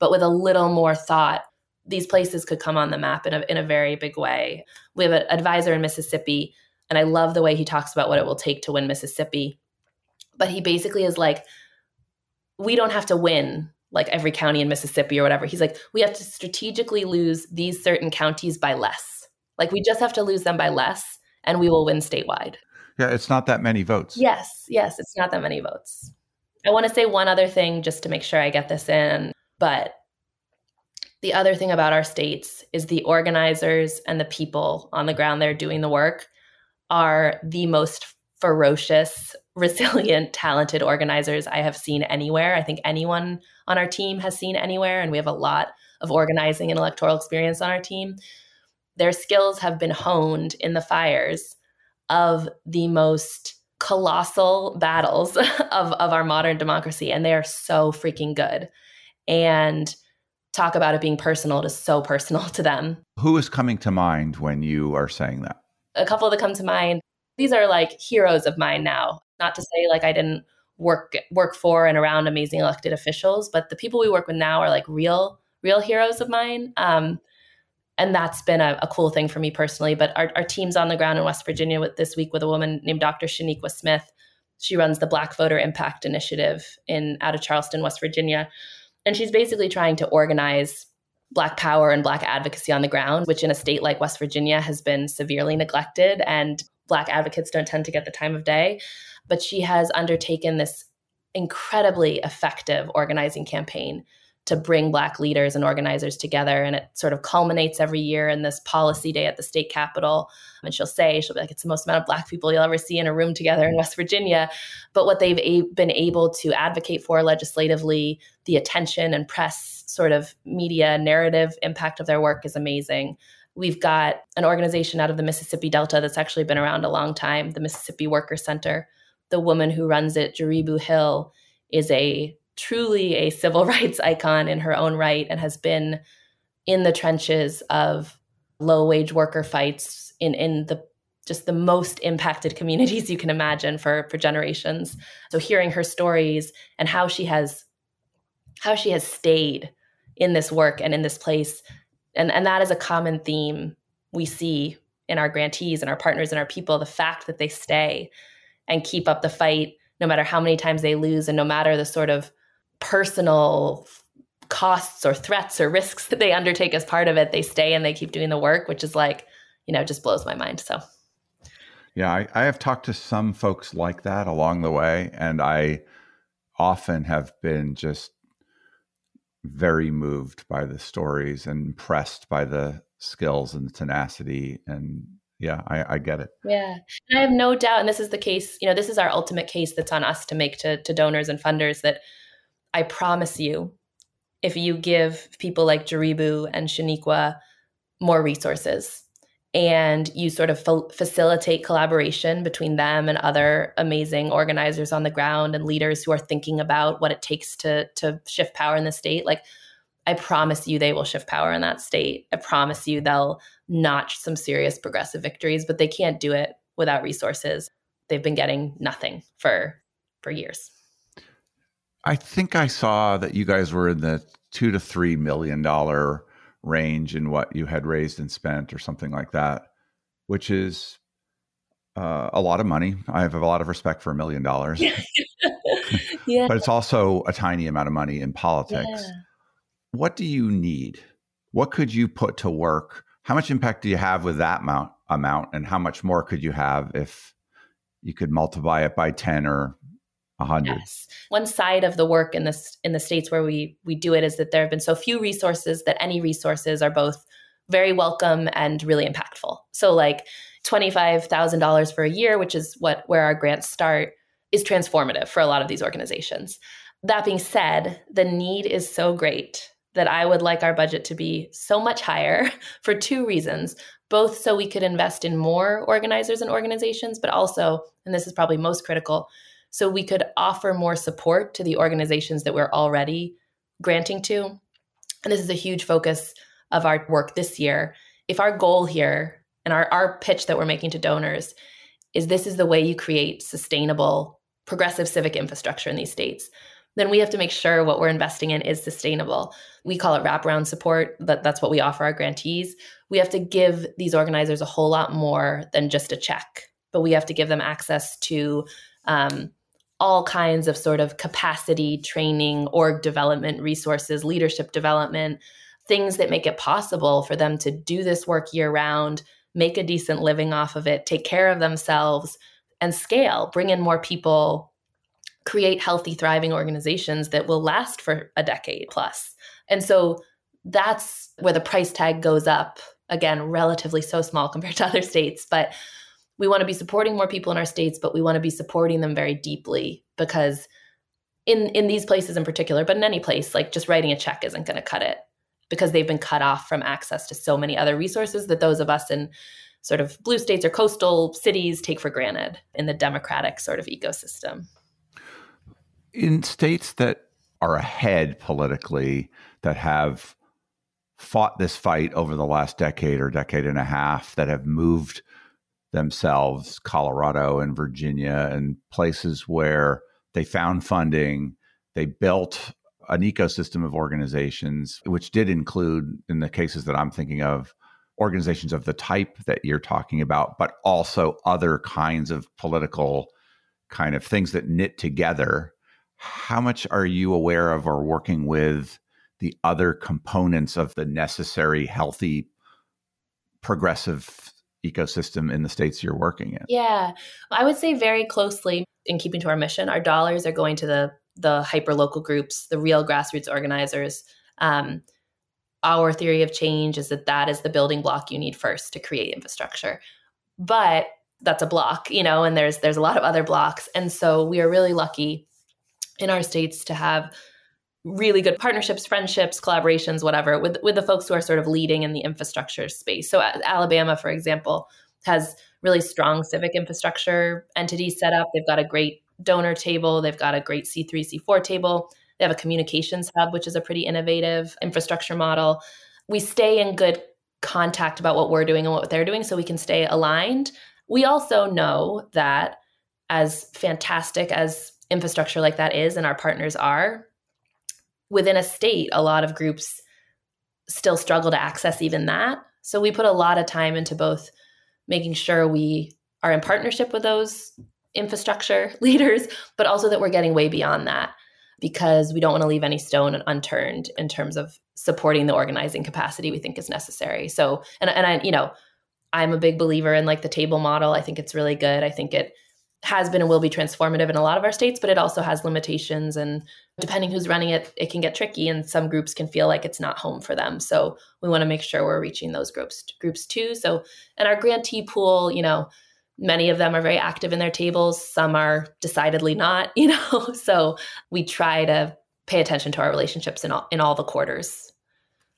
But with a little more thought these places could come on the map in a, in a very big way. We have an advisor in mississippi and i love the way he talks about what it will take to win mississippi. But he basically is like we don't have to win like every county in mississippi or whatever. He's like we have to strategically lose these certain counties by less. Like we just have to lose them by less and we will win statewide yeah, it's not that many votes. Yes, yes, it's not that many votes. I want to say one other thing just to make sure I get this in, but the other thing about our states is the organizers and the people on the ground there doing the work are the most ferocious, [LAUGHS] resilient, talented organizers I have seen anywhere. I think anyone on our team has seen anywhere, and we have a lot of organizing and electoral experience on our team. Their skills have been honed in the fires of the most colossal battles [LAUGHS] of, of our modern democracy. And they are so freaking good. And talk about it being personal, it is so personal [LAUGHS] to them. Who is coming to mind when you are saying that? A couple that come to mind. These are like heroes of mine now. Not to say like I didn't work work for and around amazing elected officials, but the people we work with now are like real real heroes of mine. Um, and that's been a, a, cool thing for me personally. But our, our team's on the ground in West Virginia with this week with a woman named Dr. Shaniqua Smith. She runs the Black Voter Impact Initiative in out of Charleston, West Virginia, and she's basically trying to organize Black power and Black advocacy on the ground, which in a state like West Virginia has been severely neglected, and Black advocates don't tend to get the time of day. But she has undertaken this incredibly effective organizing campaign to bring Black leaders and organizers together. And it sort of culminates every year in this policy day at the state capitol. And she'll say, she'll be like, it's the most amount of Black people you'll ever see in a room together in West Virginia. But what they've a- been able to advocate for legislatively, the attention and press sort of media narrative impact of their work is amazing. We've got an organization out of the Mississippi Delta that's actually been around a long time, the Mississippi Worker Center. The woman who runs it, Jaribu Hill, is a truly a civil [LAUGHS] rights icon in her own right and has been in the trenches of low wage worker fights in in the just the most impacted [LAUGHS] communities you can imagine for for generations so hearing her stories and how she has how she has stayed in this work and in this place. And, and that is a common theme we see in our grantees and our partners and our people the fact that they stay and keep up the fight no matter how many times they lose and no matter the sort of personal costs or threats or risks that they undertake as part of it they stay and they keep doing the work which is like you know just blows my mind so. Yeah I, I have talked to some folks like that along the way and i often have been just very moved by the stories and impressed by the skills and the tenacity and yeah I, I, get it. Yeah and i have no doubt and this is the case you know this is our ultimate case that's on us to make to, to donors and funders that i promise you if you give people like jaribu and shaniqua more resources and you sort of fa- facilitate collaboration between them and other amazing organizers on the ground and leaders who are thinking about what it takes to to shift power in the state like I promise you they will shift power in that state. I promise you they'll notch some serious progressive victories, but they can't do it without resources. They've been getting nothing for for years. I think I saw that you guys were in the two to three million dollar range in what you had raised and spent, or something like that, which is uh, a lot of money. I have a lot of respect for a million dollars. [LAUGHS] yeah. but it's also a tiny amount of money in politics. Yeah what do you need? What could you put to work? How much impact do you have with that amount amount and how much more could you have if you could multiply it by 10 or 100 yes. one side of the work in this in the states where we we do it is that there have been so few resources that any resources are both very welcome and really impactful. So like $25000 for a year which is what where our grants start is transformative for a lot of these organizations. That being said the need is so great that I would like our budget to be so much higher [LAUGHS] for two reasons both so we could invest in more organizers and organizations, but also, and this is probably most critical, so we could offer more support to the organizations that we're already granting to. And this is a huge focus of our work this year. If our goal here and our, our pitch that we're making to donors is this is the way you create sustainable progressive civic infrastructure in these states then we have to make sure what we're investing in is sustainable. We call it wraparound support. That, that's what we offer our grantees. We have to give these organizers a whole lot more than just a check, but we have to give them access to um, all kinds of sort of capacity training, org development resources, leadership development, things that make it possible for them to do this work year round, make a decent living off of it, take care of themselves, and scale, bring in more people create healthy, thriving organizations that will last for a decade plus. And so that's where the price tag goes up. Again, relatively so small [LAUGHS] compared to other states, but we want to be supporting more people in our states, but we want to be supporting them very deeply because in in these places in particular, but in any place, like just writing a check isn't going to cut it because they've been cut off from access to so many other resources that those of us in sort of blue states or coastal cities take for granted in the democratic sort of ecosystem. In states that are ahead politically that have fought this fight over the last decade or decade and a half that have moved themselves colorado and virginia and places where they found funding they built an ecosystem of organizations which did include in the cases that i'm thinking of organizations of the type that you're talking about but also other kinds of political kind of things that knit together. How much are you aware of or working with the other components of the necessary healthy progressive ecosystem in the states you're working in? Yeah. I would say very closely in keeping to our mission our dollars are going to the the hyper local groups the real grassroots organizers. Um, our theory of change is that that is the building block you need first to create infrastructure. But that's a block you know and there's there's a lot of other blocks. And so we are really lucky in our states to have really good partnerships, friendships, collaborations, whatever, with with the folks who are sort of leading in the infrastructure space. So uh, Alabama, for example, has really strong civic infrastructure entities set up. They've got a great donor table, they've got a great C3, C4 table. They have a communications hub, which is a pretty innovative infrastructure model. We stay in good contact about what we're doing and what they're doing so we can stay aligned. We also know that as fantastic as infrastructure like that is and our partners are within a state a lot of groups still struggle to access even that. So we put a lot of time into both making sure we are in partnership with those infrastructure [LAUGHS] leaders, but also that we're getting way beyond that because we don't want to leave any stone unturned in terms of supporting the organizing capacity we think is necessary. So, and, and I, you know, I'm a big believer in like the table model. I think it's really good. I think it has been and will be transformative in a lot of our states, but it also has limitations. And depending who's running it, it can get tricky, and some groups can feel like it's not home for them. So we want to make sure we're reaching those groups groups too. So, and our grantee pool, you know, many of them are very active in their tables. Some are decidedly not. [LAUGHS] You know, so we try to pay attention to our relationships in all in all the quarters.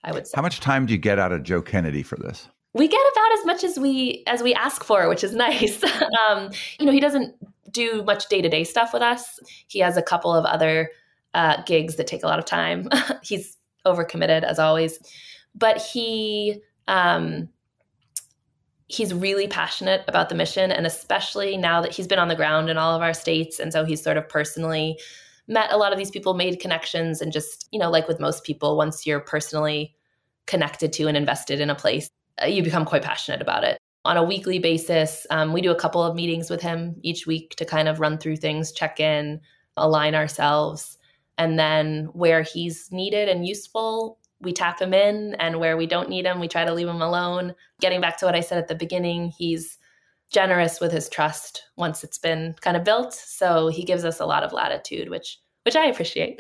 I would say. How much time do you get out of Joe Kennedy for this? We get about as much as we as we ask for which is [LAUGHS] nice. Um, you know he doesn't do much day-to-day stuff with us. He has a couple of other uh, gigs that take a lot of time. [LAUGHS] He's overcommitted as always. But he um, he's really passionate about the mission and especially now that he's been on the ground in all of our states and so he's sort of personally met a lot of these people made connections and just you know like with most people once you're personally connected to and invested in a place you become quite passionate about it. On a weekly basis, um, we do a couple of meetings with him each week to kind of run through things, check in, align ourselves. And then where he's needed and useful, we tap him in. And where we don't need him, we try to leave him alone. Getting back to what I said at the beginning, he's generous with his trust once it's been kind of built. So he gives us a lot of latitude, which which I appreciate.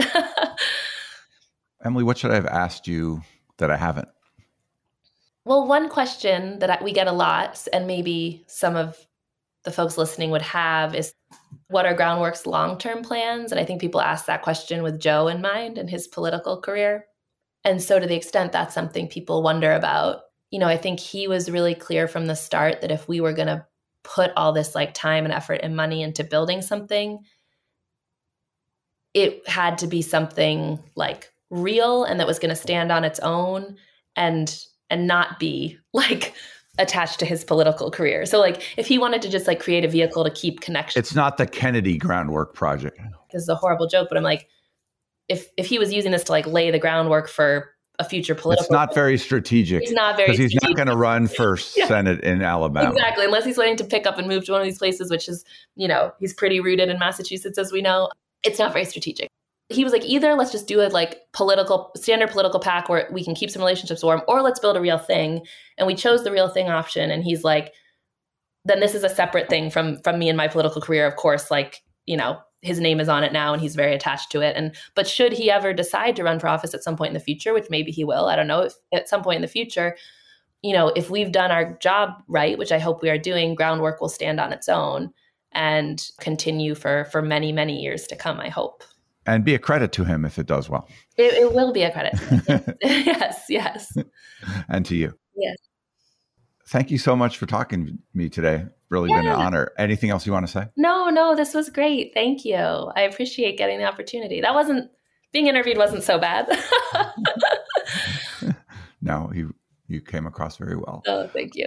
[LAUGHS] Emily, what should I have asked you that I haven't? Well, one question that we get a lot, and maybe some of the folks listening would have, is what are Groundwork's long term plans? And I think people ask that question with Joe in mind and his political career. And so, to the extent that's something people wonder about, you know, I think he was really clear from the start that if we were going to put all this like time and effort and money into building something, it had to be something like real and that was going to stand on its own and and not be like attached to his political career. So like if he wanted to just like create a vehicle to keep connection. It's not the Kennedy groundwork project. This is a horrible joke, but I'm like if if he was using this to like lay the groundwork for a future political It's not very strategic. He's not very because he's not going to run for [LAUGHS] Yeah. Senate in Alabama. Exactly, unless he's wanting to pick up and move to one of these places, which is, you know, he's pretty rooted in Massachusetts, as we know. It's not very strategic. He was like, either let's just do a like political standard political PAC where we can keep some relationships warm, or let's build a real thing. And we chose the real thing option. And he's like, then this is a separate thing from from me and my political career. Of course, like you know, his name is on it now, and he's very attached to it. And but should he ever decide to run for office at some point in the future, which maybe he will, I don't know, if at some point in the future, you know, if we've done our job right, which I hope we are doing, groundwork will stand on its own and continue for for many many years to come. I hope. And be a credit to him if it does well. It, it will be a credit. [LAUGHS] yes, [LAUGHS] yes, and to you. yes. Thank you so much for talking to me today. Really been an honor. Anything else you want to say? No, no, this was great. Thank you. I appreciate getting the opportunity. That wasn't being interviewed wasn't so bad. [LAUGHS] No, you you came across very well. oh, thank you.